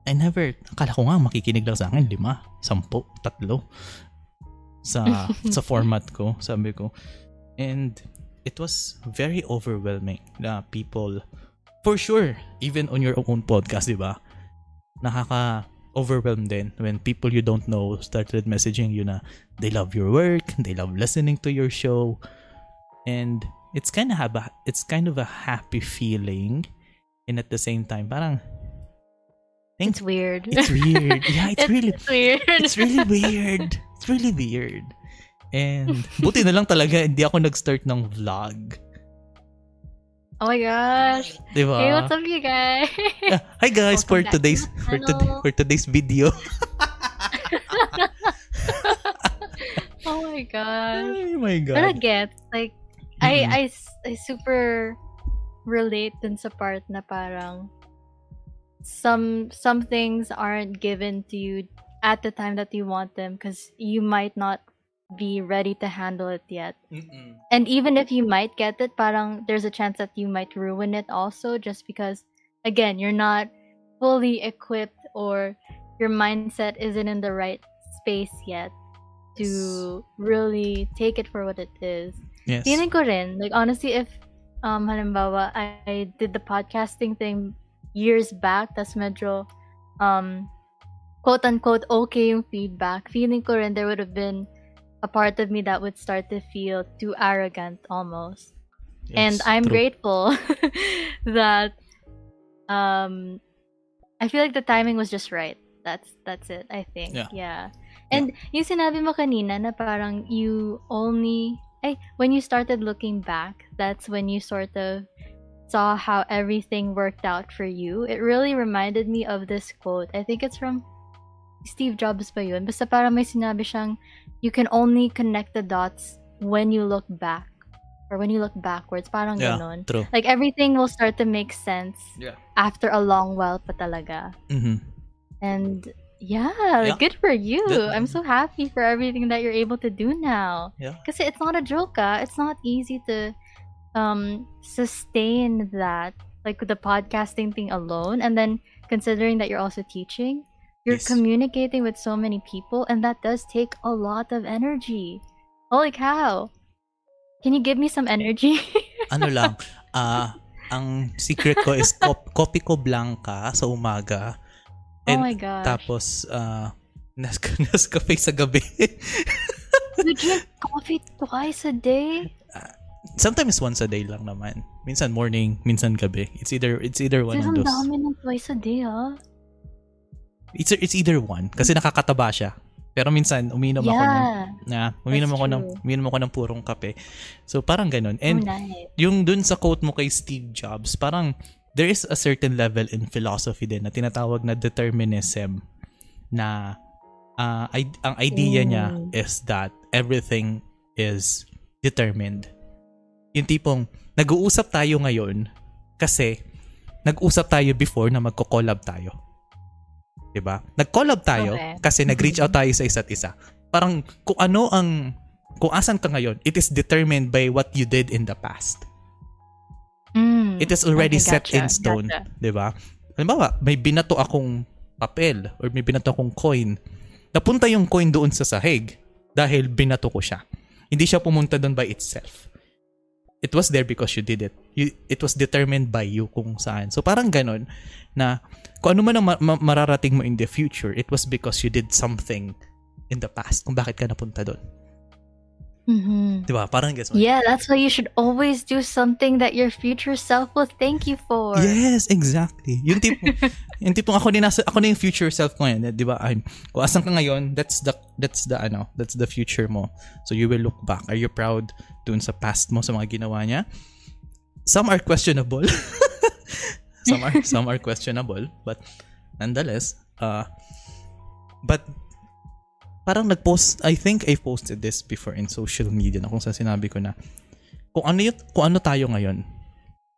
I never, akala ko nga makikinig lang sa akin, lima, sampo, tatlo sa sa format ko, sabi ko. And it was very overwhelming na people, for sure, even on your own podcast, di ba? Nakaka overwhelmed din when people you don't know started messaging you na they love your work, they love listening to your show, and it's kind of have a, it's kind of a happy feeling, and at the same time, parang It's weird. it's weird. Yeah, it's really It's weird. it's really weird. It's really weird. And buti na lang talaga hindi ako nag-start ng vlog. oh my gosh. Di ba? Hey, what's up, you guys? Ah, Hi guys Welcome for to today's for today for today's video. oh my gosh. oh my But I god. get, like, I, mm-hmm. I, s- I super relate dun sa part na parang some some things aren't given to you at the time that you want them because you might not be ready to handle it yet. Mm-mm. And even if you might get it, parang there's a chance that you might ruin it also just because again, you're not fully equipped or your mindset isn't in the right space yet to really take it for what it is. Yes. Feeling ko rin, like honestly, if um halimbawa, I, I did the podcasting thing years back, tas medyo um quote unquote okay yung feedback, feeling ko rin there would have been a part of me that would start to feel too arrogant almost. and I'm true. grateful that um I feel like the timing was just right. That's that's it, I think. Yeah. And yung sinabi mo kanina na parang you only ay when you started looking back, that's when you sort of saw how everything worked out for you. It really reminded me of this quote. I think it's from Steve Jobs pa yun. Basta parang may sinabi siyang you can only connect the dots when you look back or when you look backwards. Parang Yeah, ganon. true. Like everything will start to make sense Yeah. after a long while pa talaga. Mhm. And Yeah, Yeah. good for you. That- I'm so happy for everything that you're able to do now. Yeah. Because it's not a joke, ah. It's not easy to um sustain that, like the podcasting thing alone, and then considering that you're also teaching, you're Yes. communicating with so many people, and that does take a lot of energy. Holy cow! Can you give me some energy? ano lang, ah, ang secret ko is kopi ko blanca sa umaga. Oh And my gosh! tapos, ah, nas, Nescafe sa gabi. you drink coffee twice a day? Sometimes once a day lang naman. Minsan morning, minsan gabi. It's either it's either one Sis, of those. dami ng twice a day, ah. It's it's either one kasi nakakataba siya. Pero minsan uminom ako ng Yeah. na uminom That's ako ng true. uminom ako ng purong kape. So parang ganun. oh, And nice. yung dun sa quote mo kay Steve Jobs, parang there is a certain level in philosophy din na tinatawag na determinism na ah, id- ang idea niya Mm. is that everything is determined. Yung tipong nag-uusap tayo ngayon kasi nag-usap tayo before na magko-collab tayo. 'Di ba? Nag-collab tayo Okay. kasi nag-reach out tayo sa isa't isa. Parang kung ano ang kung asan ka ngayon, it is determined by what you did in the past. Mm. It is already Okay, set gotcha, in stone, gotcha. 'di ba? Halimbawa, may binato akong papel or may binato akong coin. Napunta yung coin doon sa sahig dahil binato ko siya. Hindi siya pumunta doon by itself. It was there because you did it. You, it was determined by you kung saan. So parang ganun na kung ano man ang ma- ma- mararating mo in the future, it was because you did something in the past kung bakit ka napunta doon. Mhm. 'Di ba? Parang what? Yeah, that's why you should always do something that your future self will thank you for. Yes, exactly. Yung tipo, yung tipong ako din nasa, ako na yung future self ko yan, 'di ba? I'm kung asan ka ngayon, that's the that's the ano, that's the future mo. So you will look back. Are you proud dun sa past mo sa mga ginawa niya? Some are questionable. some are some are questionable, but nonetheless, uh but parang nag-post, I think I posted this before in social media na kung saan sinabi ko na kung ano yun, kung ano tayo ngayon,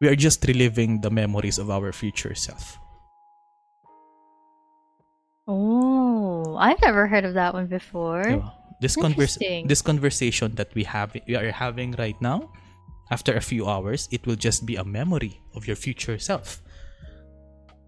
we are just reliving the memories of our future self. Oh, I've never heard of that one before. Diba? This this conversation that we have we are having right now, after a few hours, it will just be a memory of your future self.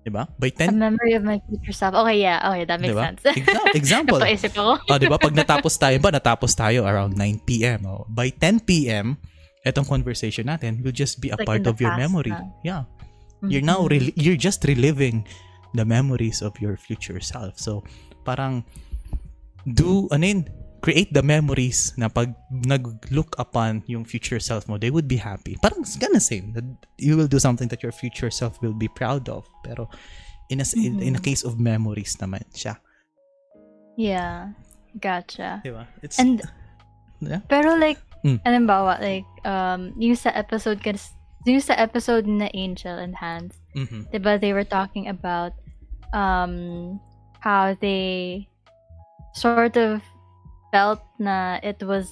Diba? By A 10 memory of my future self. Okay, yeah. Okay, that makes Diba? sense. Exa- example. Napaisip ako. oh, 'di ba? Pag natapos tayo ba, natapos tayo around 9 PM. Oh. By 10 PM, etong conversation natin will just be a Like part of your memory. na. Yeah. You're now rel- you're just reliving the memories of your future self. So, parang do ano yun, create the memories na pag nag-look upon yung future self mo, they would be happy. Parang it's gonna same. that You will do something that your future self will be proud of. Pero in a, in, in a Mhm. case of memories naman siya. Yeah. Gotcha. Diba? It's, And yeah. pero like Mm. halimbawa like um yung sa episode yung sa episode na Angel and Hans, Mhm. 'di ba they were talking about um how they sort of felt na it was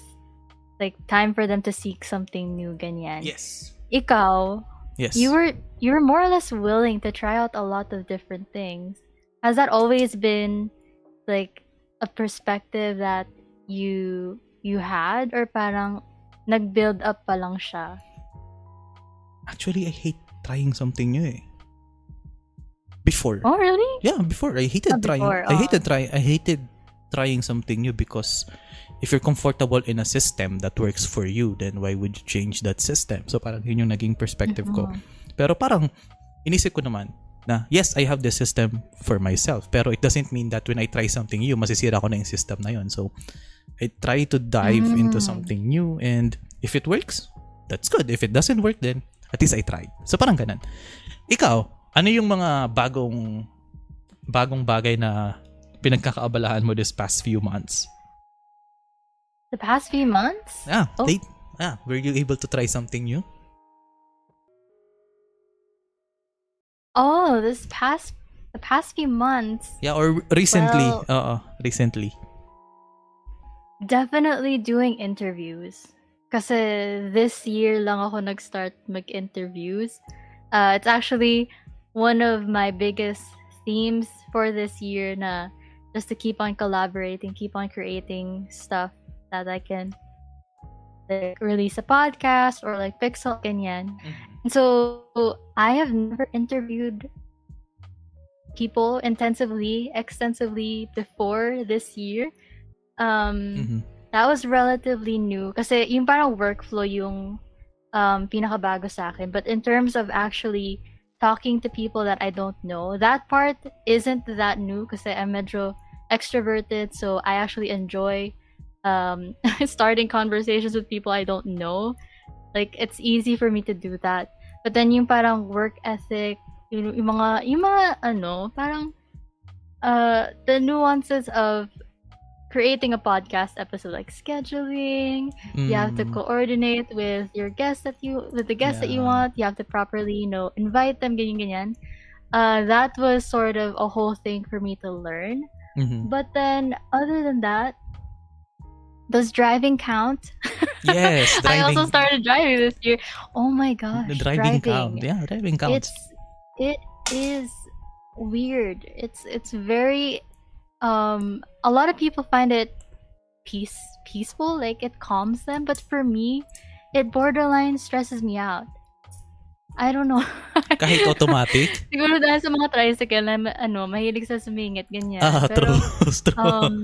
like time for them to seek something new ganyan. Yes. Ikaw, Yes. you were you were more or less willing to try out a lot of different things. Has that always been like a perspective that you you had or parang nag-build up pa lang siya? Actually, I hate trying something new eh. Before. Oh, really? Yeah, before I hated trying. before, I oh. hated try. I hated trying something new because if you're comfortable in a system that works for you, then why would you change that system? So parang yun yung naging perspective ko. Pero parang inisip ko naman na yes, I have the system for myself. Pero it doesn't mean that when I try something new, masisira ko na yung system na yun. So I try to dive into Mm. something new and if it works, that's good. If it doesn't work, then at least I tried. So parang ganun. Ikaw, ano yung mga bagong bagong bagay na pinagkakaabalahan mo this past few months? The past few months? Yeah. Oh. late. Ah, were you able to try something new? Oh, this past the past few months, Yeah, or recently? Well- Oo, recently. definitely doing interviews. Kasi this year lang ako nag-start mag-interviews. Uh, it's actually one of my biggest themes for this year na just to keep on collaborating, keep on creating stuff that I can like release a podcast or like Pixel ganyan. And so I have never interviewed people intensively, extensively before this year. Um, Mhm. that was relatively new kasi yung parang workflow yung um, pinakabago sa akin. But in terms of actually talking to people that I don't know, that part isn't that new because I'm medyo extroverted so I actually enjoy um, starting conversations with people I don't know. Like it's easy for me to do that. But then yung parang work ethic, yung, yung mga yung mga ano, parang uh the nuances of creating a podcast episode like scheduling, you have to Mm. coordinate with your guests that you with the guests that you want, you have to properly, you know, invite them ganyan ganyan. Uh that was sort of a whole thing for me to learn. Mhm. But then other than that, does driving count? Yes, I also started driving this year. Oh my gosh. The driving, count. Yeah, driving counts. It's it is weird. It's it's very um a lot of people find it peace peaceful, like it calms them, but for me, it borderline stresses me out. I don't know. Kahit automatic. Siguro dahil sa mga tricycle na ano, mahilig sa sumingit ganyan. ah, Pero true. true. um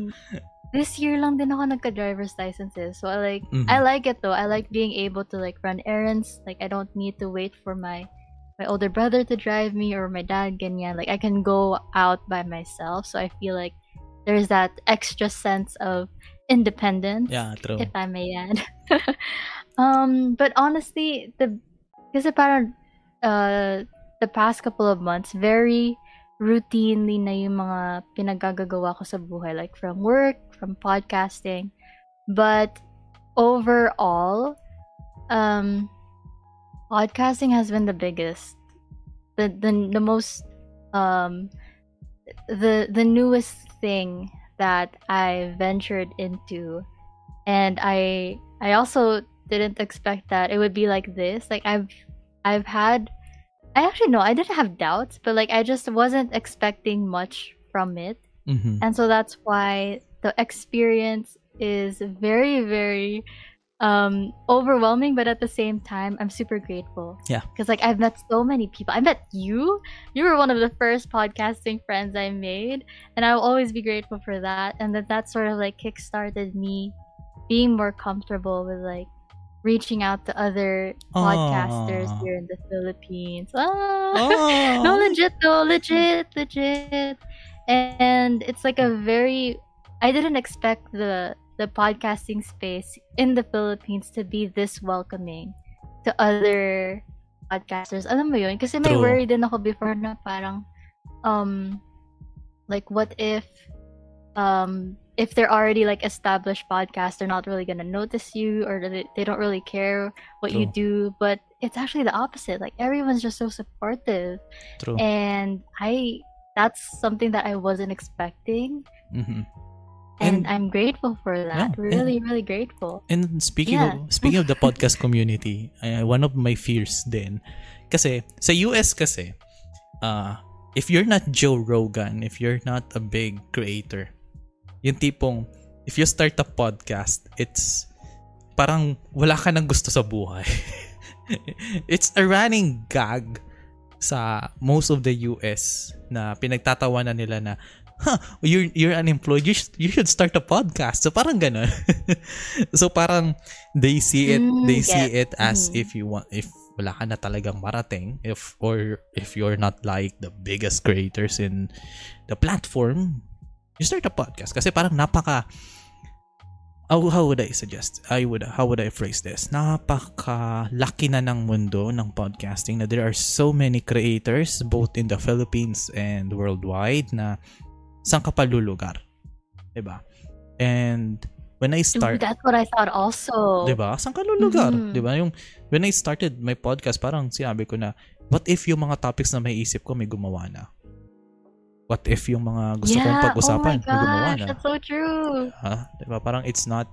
this year lang din ako nagka-driver's license eh. So I like Mhm. I like it though. I like being able to like run errands. Like I don't need to wait for my my older brother to drive me or my dad ganyan. Like I can go out by myself. So I feel like there's that extra sense of independence yeah, true. if I may add. um, but honestly, the kasi parang uh, the past couple of months, very routinely na yung mga pinagagagawa ko sa buhay, like from work, from podcasting. But overall, um, podcasting has been the biggest, the the, the most, um, the the newest thing that I ventured into and I I also didn't expect that it would be like this. Like I've I've had I actually no, I didn't have doubts, but like I just wasn't expecting much from it. Mhm. And so that's why the experience is very very um overwhelming but at the same time I'm super grateful. Yeah. Cuz like I've met so many people. I met you. You were one of the first podcasting friends I made and I'll always be grateful for that and that that sort of like kickstarted me being more comfortable with like reaching out to other podcasters here in the Philippines. Ah. Oh. no, legit though, legit, legit. And it's like a very I didn't expect the the podcasting space in the Philippines to be this welcoming to other podcasters. Alam mo yun? Kasi may True. worry din ako before na parang um like what if um if they're already like established podcasts, they're not really gonna notice you or they, they don't really care what you do. But it's actually the opposite. Like everyone's just so supportive True. and I that's something that I wasn't expecting Mhm. And, And- I'm grateful for that. Yeah, really, really grateful. And speaking Yeah. of speaking of the podcast community, uh, one of my fears din kasi sa US kasi uh, if you're not Joe Rogan, if you're not a big creator, yung tipong if you start a podcast, it's parang wala ka nang gusto sa buhay. it's a running gag sa most of the US na pinagtatawanan nila na huh, you're you're unemployed. You should, you should start a podcast. So parang ganun. So parang they see it Mm, they see get- it. as mhm. if you want if wala ka na talagang marating if or if you're not like the biggest creators in the platform you start a podcast. Kasi parang napaka how, how would I suggest? I would how would I phrase this? Napaka laki na ng mundo ng podcasting na there are so many creators both in the Philippines and worldwide na saan ka pa lulugar 'di ba and when I Dude, start that's what I thought also. 'di ba? Saan ka lulugar? Mhm. 'Di ba? Yung when I started my podcast, parang sinabi ko na, what if yung mga topics na may isip ko may gumawa na? What if yung mga gusto kong yeah, pag-usapan oh my may gumawa gosh, na? that's so true. Ha? 'Di ba? Parang it's not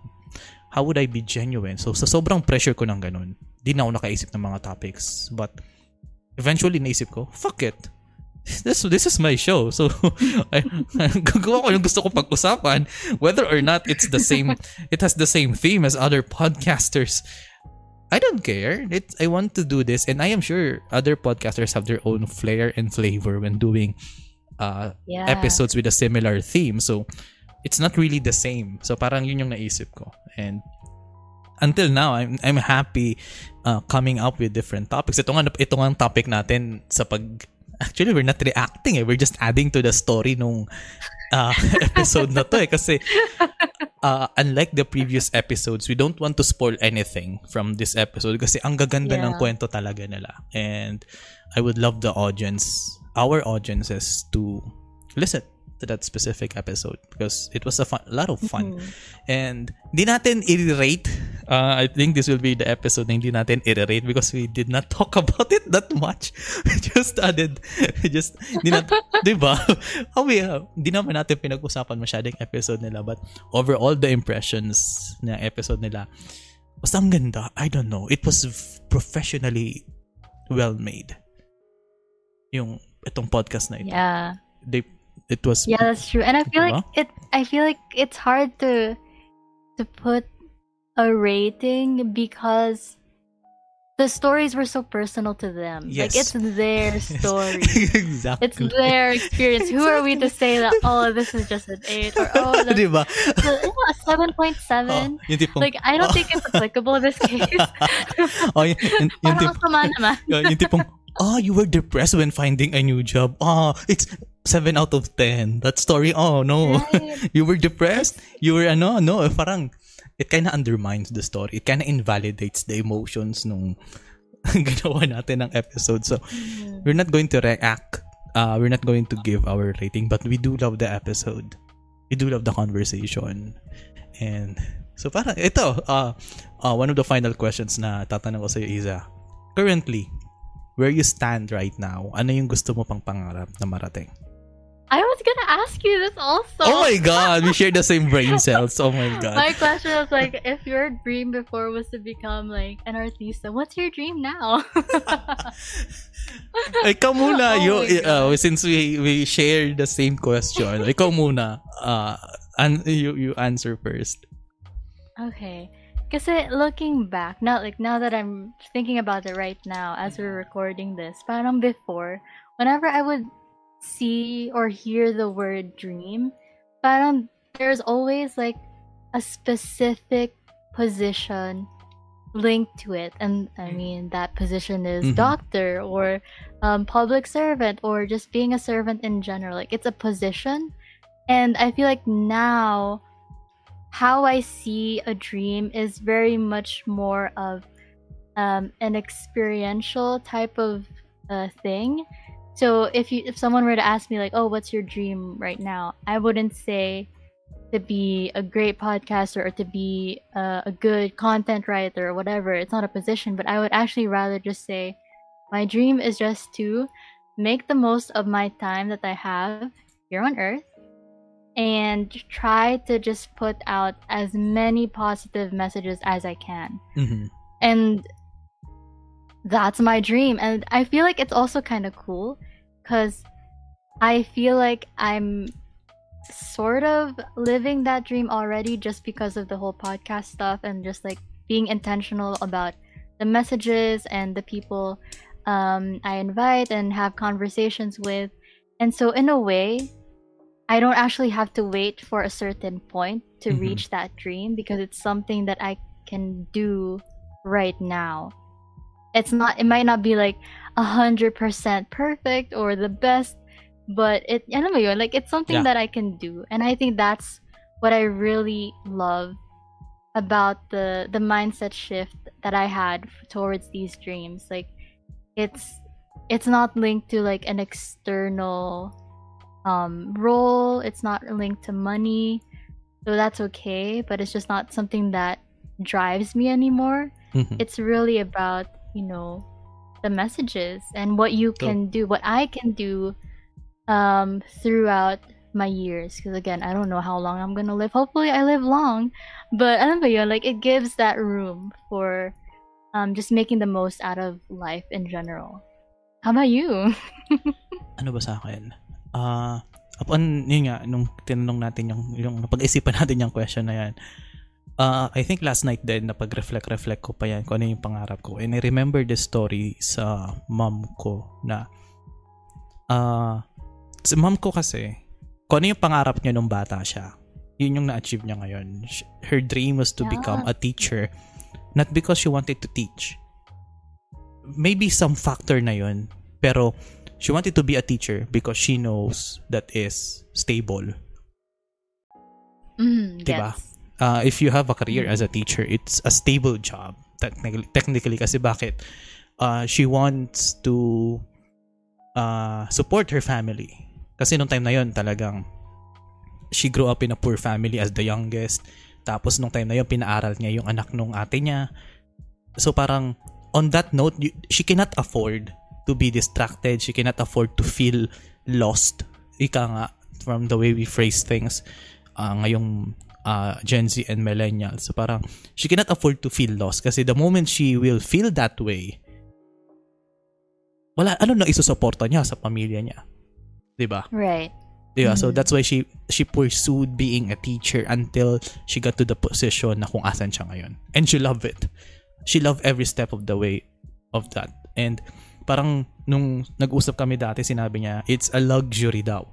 how would I be genuine? So sa sobrang pressure ko ng ganun, di na ako nakaisip ng mga topics. But eventually naisip ko, fuck it. This this is my show. So I, gagawa ko yung gusto ko pag-usapan whether or not it's the same it has the same theme as other podcasters. I don't care. It I want to do this and I am sure other podcasters have their own flair and flavor when doing uh Yeah. episodes with a similar theme. So it's not really the same. So parang yun yung naisip ko. And until now, I'm I'm happy uh, coming up with different topics. Ito nga ito nga ang topic natin sa pag Actually, we're not reacting eh. We're just adding to the story nung uh, episode na to eh. Kasi uh, unlike the previous episodes, we don't want to spoil anything from this episode kasi ang gaganda ng Yeah. kwento talaga nila. And I would love the audience, our audiences to listen to that specific episode because it was a fun, lot of fun. And di natin i-rate. Uh, I think this will be the episode na hindi natin i-rate because we did not talk about it that much. We just added, just, di na, di ba? How we, uh, di naman natin pinag-usapan masyadong episode nila but overall the impressions na episode nila basta ang ganda. I don't know. It was professionally well made. Yung itong podcast na ito. Yeah. They, it was Yeah, that's true. And I feel like it I feel like it's hard to to put a rating because the stories were so personal to them. Like it's their story. exactly. it's their experience. Who are we to say that oh this is just an 8 or oh that's a, oh, 7.7? Oh, tipong, Like I don't oh. think it's applicable in this case. oh, Parang tip, naman. yung, oh, yung tipong, oh, you were depressed when finding a new job. Oh, it's 7 out of 10. That story, oh, no. Right. you were depressed? You were, ano, no, parang, it kind of undermines the story. It kind of invalidates the emotions nung ginawa natin ng episode. So, we're not going to react. Uh, we're not going to give our rating, but we do love the episode. We do love the conversation. And, so parang, ito, uh, uh, one of the final questions na tatanong ko sa'yo, Isa. Currently, where you stand right now, ano yung gusto mo pang pangarap na marating? I was gonna ask you this also. Oh my God! We share the same brain cells. Oh my God. My question was like, if your dream before was to become like an artista, what's your dream now? Ikaw muna. Oh yo, my God. uh, since we we share the same question, ikaw muna. Uh, an, you, you answer first. okay. Kasi looking back, now like now that I'm thinking about it right now as we're recording this, parang before, whenever I would see or hear the word dream, parang there's always like a specific position linked to it. And I mean that position is Mhm. doctor or um, public servant or just being a servant in general. Like it's a position. And I feel like now how I see a dream is very much more of um, an experiential type of uh, thing. So if you if someone were to ask me like, "Oh, what's your dream right now?" I wouldn't say to be a great podcaster or to be uh, a good content writer or whatever. It's not a position, but I would actually rather just say my dream is just to make the most of my time that I have here on earth and try to just put out as many positive messages as I can. Mhm. And that's my dream. And I feel like it's also kind of cool because I feel like I'm sort of living that dream already just because of the whole podcast stuff and just like being intentional about the messages and the people um, I invite and have conversations with. And so, in a way, I don't actually have to wait for a certain point to Mhm. reach that dream because it's something that I can do right now. It's not, it might not be like a hundred percent perfect or the best, but it, alam mo yun, like it's something Yeah. that I can do. And I think that's what I really love about the the mindset shift that I had towards these dreams. Like it's it's not linked to like an external um role, it's not linked to money. So that's okay, but it's just not something that drives me anymore. Mhm. It's really about, you know, the messages and what you can do, what I can do um throughout my years. Because again i don't know how long i'm gonna live. Hopefully i live long but i alam mo yun, like it gives that room for um just making the most out of life in general. How about you? Ano ba sa akin? Ah, upon, yun nga, nung tinanong natin yung, yung napag-isipan natin yung question na yan, uh, I think last night din, napag-reflect-reflect ko pa yan kung ano yung pangarap ko. And I remember the story sa mom ko na, uh, sa mom ko kasi, kung ano yung pangarap niya nung bata siya, yun yung na-achieve niya ngayon. Her dream was to Yeah. become a teacher, not because she wanted to teach. Maybe some factor na yun, pero she wanted to be a teacher because she knows that is stable. Mm, Diba? gets. Uh, if you have a career as a teacher, it's a stable job. Technically, technically kasi bakit? Uh, she wants to uh, support her family. Kasi nung time na yon talagang she grew up in a poor family as the youngest. Tapos nung time na yon pinaaral niya yung anak nung ate niya. So parang on that note, she cannot afford to be distracted. She cannot afford to feel lost. Ika nga, from the way we phrase things uh, ngayong uh, Gen Z and millennials. So parang she cannot afford to feel lost kasi the moment she will feel that way, wala, ano na isusuporta niya sa pamilya niya. 'Di ba? Right. Yeah, so Mhm. that's why she she pursued being a teacher until she got to the position na kung asan siya ngayon. And she loved it. She loved every step of the way of that. And parang nung nag-usap kami dati, sinabi niya, it's a luxury daw.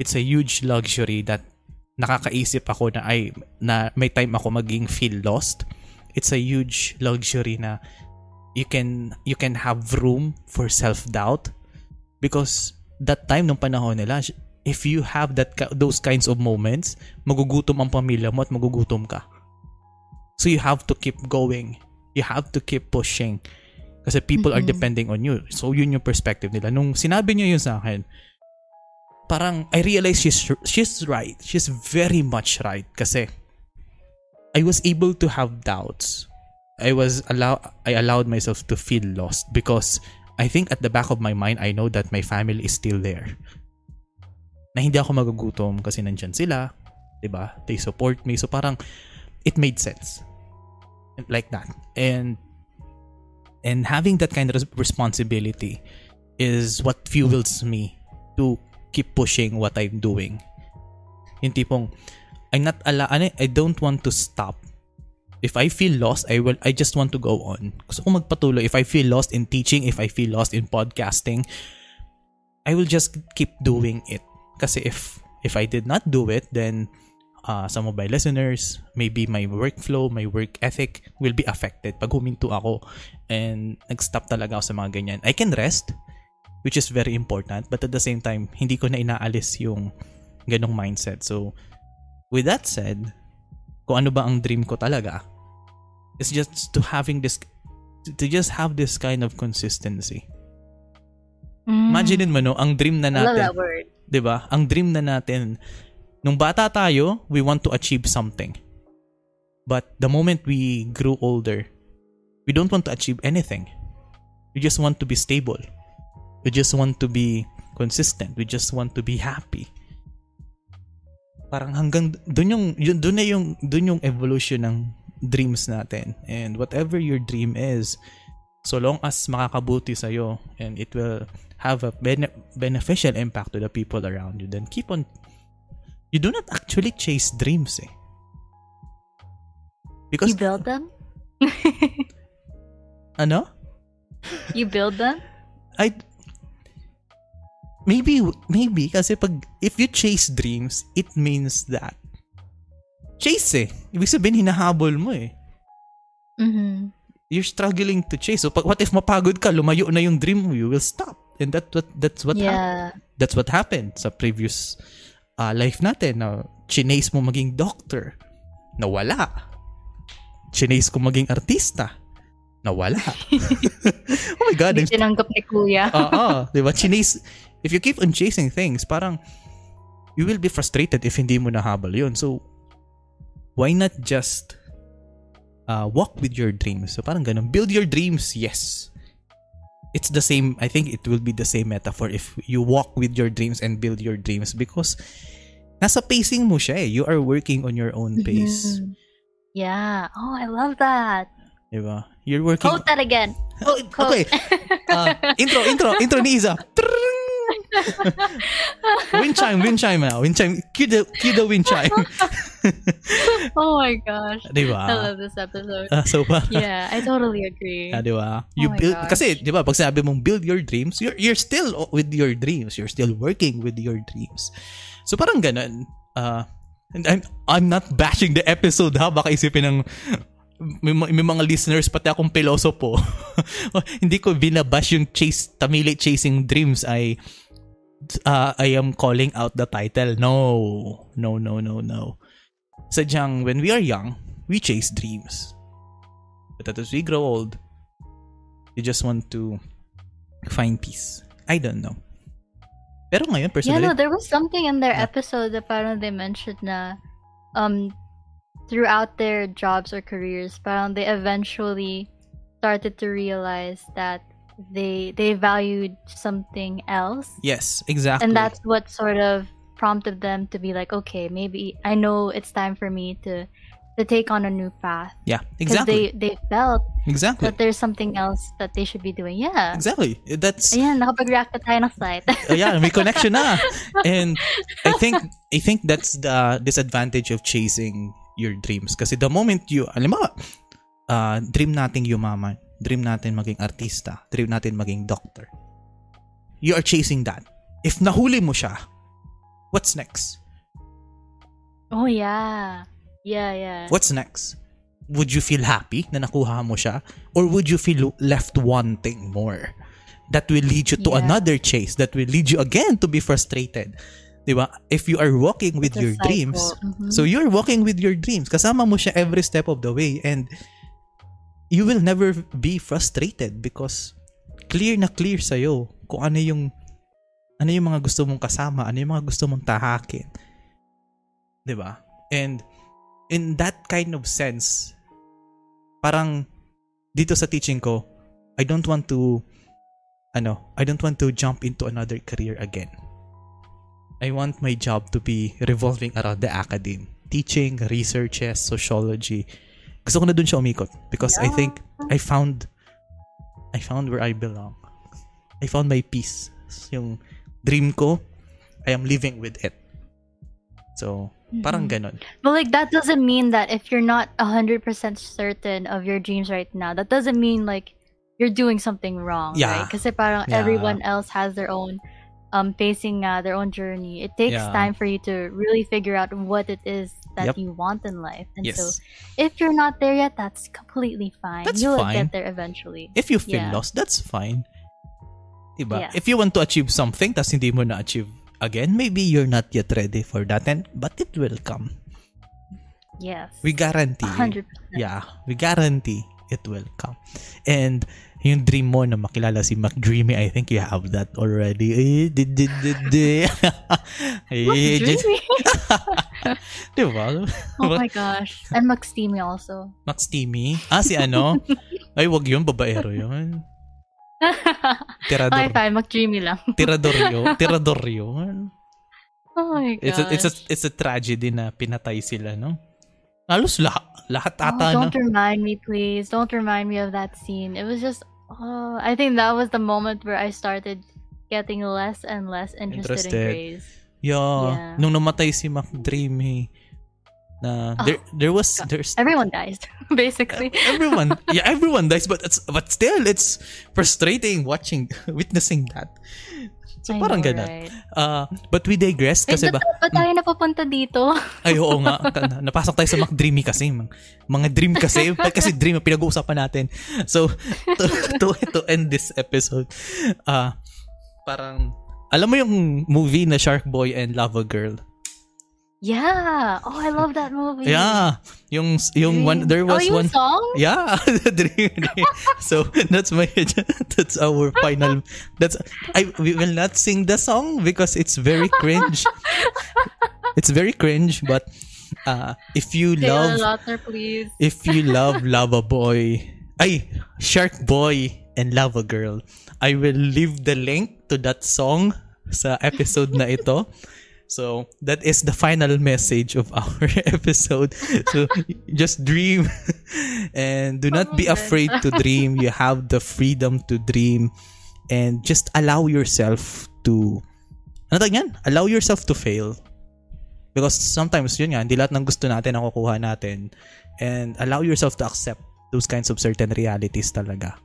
It's a huge luxury that nakakaisip ako na ay na may time ako maging feel lost. It's a huge luxury na you can you can have room for self-doubt. Because that time nung panahon nila if you have that those kinds of moments magugutom ang pamilya mo at magugutom ka. So you have to keep going. You have to keep pushing. Kasi people are Mhm. depending on you. So yun yung perspective nila. Nung sinabi niya yun sa akin parang I realized she's she's right she's very much right kasi I was able to have doubts I was allow I allowed myself to feel lost because I think at the back of my mind I know that my family is still there. Na hindi ako magugutom kasi nandyan sila, 'di ba? They support me. So parang it made sense. Like that. And and having that kind of responsibility is what fuels me to keep pushing what I'm doing. Yung tipong I'm not ala ano, I don't want to stop if I feel lost, I will I just want to go on. Gusto ko magpatuloy. If I feel lost in teaching, if I feel lost in podcasting, I will just keep doing it. Kasi if if I did not do it, then uh, some of my listeners, maybe my workflow, my work ethic will be affected pag huminto ako and nag-stop talaga ako sa mga ganyan. I can rest, which is very important, but at the same time, hindi ko na inaalis yung ganong mindset. So, with that said, kung ano ba ang dream ko talaga is just to having this to just have this kind of consistency. Mm. Imagine mo no, ang dream na natin, that word. 'di ba? Ang dream na natin nung bata tayo, we want to achieve something. But the moment we grew older, we don't want to achieve anything. We just want to be stable. We just want to be consistent. We just want to be happy. Parang hanggang doon yung yun doon na yung doon yung evolution ng dreams natin. And whatever your dream is, so long as makakabuti sa and it will have a bene- beneficial impact to the people around you, then keep on you do not actually chase dreams eh. Because You build them? ano? You build them? I maybe maybe kasi pag if you chase dreams, it means that chase eh. Ibig sabihin hinahabol mo eh. Mm-hmm. You're struggling to chase. So pag, what if mapagod ka, lumayo na yung dream mo, you will stop. And that what that's what happened. Yeah. That's what happened sa previous uh, life natin na chinase mo maging doctor. Nawala. Chinase ko maging artista. Nawala. oh my God. Hindi tinanggap ni Kuya. Oo, 'di ba? Chinase if you keep on chasing things, parang you will be frustrated if hindi mo nahabol 'yun. So why not just uh, walk with your dreams? So parang ganun. Build your dreams, yes. It's the same, I think it will be the same metaphor if you walk with your dreams and build your dreams because nasa pacing mo siya eh. You are working on your own pace. Yeah. Oh, I love that. ba? You're working Quote that again. Oh, Quote. okay. Ah, intro, intro, intro ni Isa. wind chime, wind chime now. Wind chime. Cue the, cue the wind chime. oh my gosh. di ba? I love this episode. Ah, so pa. Yeah, I totally agree. Ah, di ba? You Oh build gosh. kasi 'di ba pag sinabi mong build your dreams, you're you're still with your dreams. You're still working with your dreams. So parang ganun. Uh, and I'm I'm not bashing the episode ha baka isipin ng may, may mga listeners pati akong pilosopo. Hindi ko binabash yung chase tamili chasing dreams I uh, I am calling out the title. No. No, no, no, no. Sadyang when we are young, we chase dreams. But as we grow old, you just want to find peace. I don't know. Pero ngayon, Yeah, personally, no, there was something in their Yeah. episode that parang they mentioned na um throughout their jobs or careers, parang they eventually started to realize that they they valued something else. yes, exactly. And that's what sort of prompted them to be like, okay, maybe I know it's time for me to to take on a new path. yeah, Because exactly. they, they felt exactly. that there's something else that they should be doing. Yeah. Exactly. That's Ayan, nakapag-react na tayo ng slide. uh, yeah, may connection na. And I think I think that's the disadvantage of chasing your dreams. Kasi the moment you, alam mo, uh, dream nating yumaman, dream natin maging artista, dream natin maging doctor. You are chasing that. If nahuli mo siya, what's next? oh, yeah. Yeah, yeah. What's next? Would you feel happy na nakuha mo siya? Or would you feel left wanting more? That will lead you to Yeah. another chase. That will lead you again to be frustrated. Diba? If you are walking with It's your cycle. dreams, Mhm. so you're walking with your dreams. Kasama mo siya every step of the way and you will never be frustrated because clear na clear sa'yo kung ano yung ano yung mga gusto mong kasama, ano yung mga gusto mong tahakin. 'Di ba? And in that kind of sense, parang dito sa teaching ko, I don't want to ano, I don't want to jump into another career again. I want my job to be revolving around the academe. Teaching, researches, sociology. Gusto ko na dun siya umikot because I think I found I found where I belong. I found my peace. Yung dream ko, I am living with it. So, parang Mhm. ganon. But like that doesn't mean that if you're not hundred percent certain of your dreams right now, that doesn't mean like you're doing something wrong, Yeah. right? Because parang Yeah. everyone else has their own um facing uh, their own journey. It takes Yeah. time for you to really figure out what it is that Yep. you want in life. And Yes. so if you're not there yet, that's completely fine. That's you will fine. get there eventually. If you feel Yeah. lost, that's fine. Diba? Yes. If you want to achieve something tas hindi mo na-achieve again, maybe you're not yet ready for that and but it will come. Yes. We guarantee. hundred percent. Yeah, we guarantee it will come. And yung dream mo na makilala si McDreamy, I think you have that already. Eh, di, di, di, di. eh, just, diba? Oh my gosh. And Max Steamy also. Max Timmy? Ah, si ano? Ay, wag yun, babaero yun. Tirador, okay, fine. Mag-dreamy lang. tirador yun. Tirador yun. Oh my gosh. It's a, it's a, it's a tragedy na pinatay sila, no? Halos lahat, lahat Oh, ata, no? don't remind me, please. Don't remind me of that scene. It was just, oh, I think that was the moment where I started getting less and less interested, Interested. in Grays. Yeah, Yeah. nung namatay si McDreamy, na Oh, there, there was, there's, Everyone dies, basically. everyone, yeah, everyone dies, but it's, but still, it's frustrating watching, witnessing that. So, I parang know, ganun. right? Uh, but we digress Wait, kasi ba, ba't tayo napapunta dito? Ay, oo nga. Napasok tayo sa McDreamy kasi. Mga, mga dream kasi. kasi dream pinag-uusapan natin. So, to, to, to end this episode, ah parang, alam mo yung movie na Shark Boy and Lava Girl? yeah. Oh, I love that movie. Yeah. Yung, yung one, there oh, was yung one, song? Yeah, dream. so that's my that's our final. That's I we will not sing the song because it's very cringe. it's very cringe, but uh, if you love Lautner, please. if you love Lava Boy, ay Shark Boy and Lava Girl, I will leave the link to that song sa episode na ito. So that is the final message of our episode. So just dream and do not be afraid to dream. You have the freedom to dream and just allow yourself to ano yan? Allow yourself to fail. Because sometimes, yun nga, hindi lahat ng gusto natin nakukuha natin. And allow yourself to accept those kinds of certain realities talaga.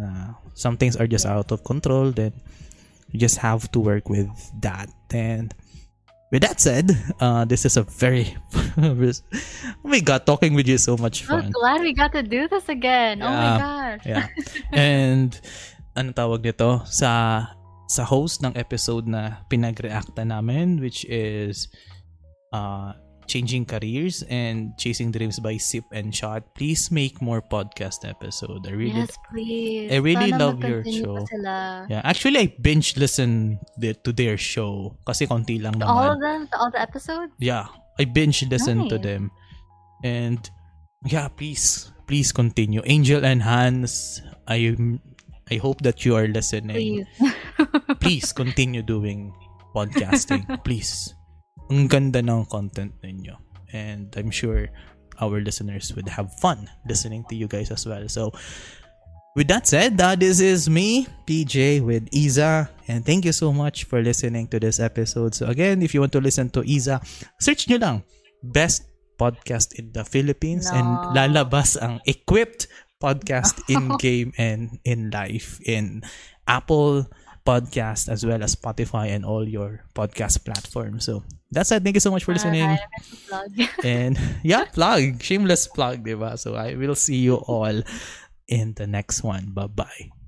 Uh, some things are just out of control, then you just have to work with that. And with that said, uh, this is a very oh my god, talking with you is so much fun. I'm glad we got to do this again. Oh my Yeah. gosh. Yeah. And ano tawag nito sa sa host ng episode na pinag-reacta namin which is uh changing careers and chasing dreams by sip and shot please make more podcast episode i really yes, please. I really Sana love your show. Yeah actually i binge listen the, to their show kasi konti lang naman All of them, all the episodes. yeah i binge listen to Nice. them and yeah please please continue angel and hans i i hope that you are listening Please. please continue doing podcasting please ang ganda ng content ninyo. And i'm sure our listeners would have fun listening to you guys as well. So with that said uh, this is me pj with isa and thank you so much for listening to this episode. So again if you want to listen to isa search nyo lang. Best podcast in the philippines. And No. lalabas ang equipped podcast in game and in life in apple podcast as well as spotify and all your podcast platforms so that's it thank you so much for listening Alright, I'm gonna plug. and yeah, plug. Shameless plug, diba? So I will see you all in the next one. Bye-bye.